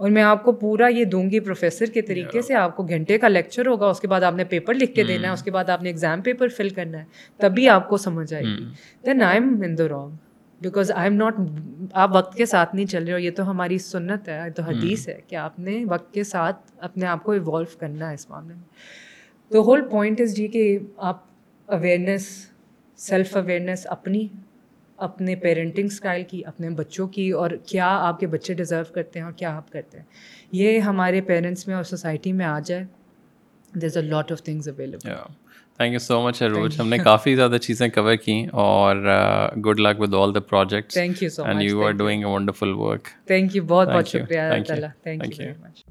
اور میں آپ کو پورا یہ دوں گی پروفیسر کے طریقے سے آپ کو گھنٹے کا لیکچر ہوگا اس کے بعد آپ نے پیپر لکھ کے دینا ہے اس کے بعد آپ نے ایگزام پیپر فل کرنا ہے تبھی آپ کو سمجھ آئے گی۔ Then I am in the wrong because I am not آپ وقت کے ساتھ نہیں چل رہے ہو یہ تو ہماری سنت ہے تو حدیث ہے کہ آپ نے وقت کے ساتھ اپنے آپ کو ایوالو کرنا ہے اس معاملے میں۔ تو ہول پوائنٹ از جی کہ آپ اویئرنیس سیلف اویئرنیس اپنی اپنے پیرنٹنگ اسٹائل کی اپنے بچوں کی اور کیا آپ کے بچے ڈیزرو کرتے ہیں اور کیا آپ کرتے ہیں؟ یہ ہمارے پیرنٹس میں اور سوسائٹی میں آ جائے۔ There is a lot of things available thank you so much Arooj ہم نے کافی زیادہ چیزیں کور کیں اور good luck with all the project thank you so and you are doing a wonderful work thank you بہت بہت شکریہ اللہ تعالیٰ تھینک یو ویری مچ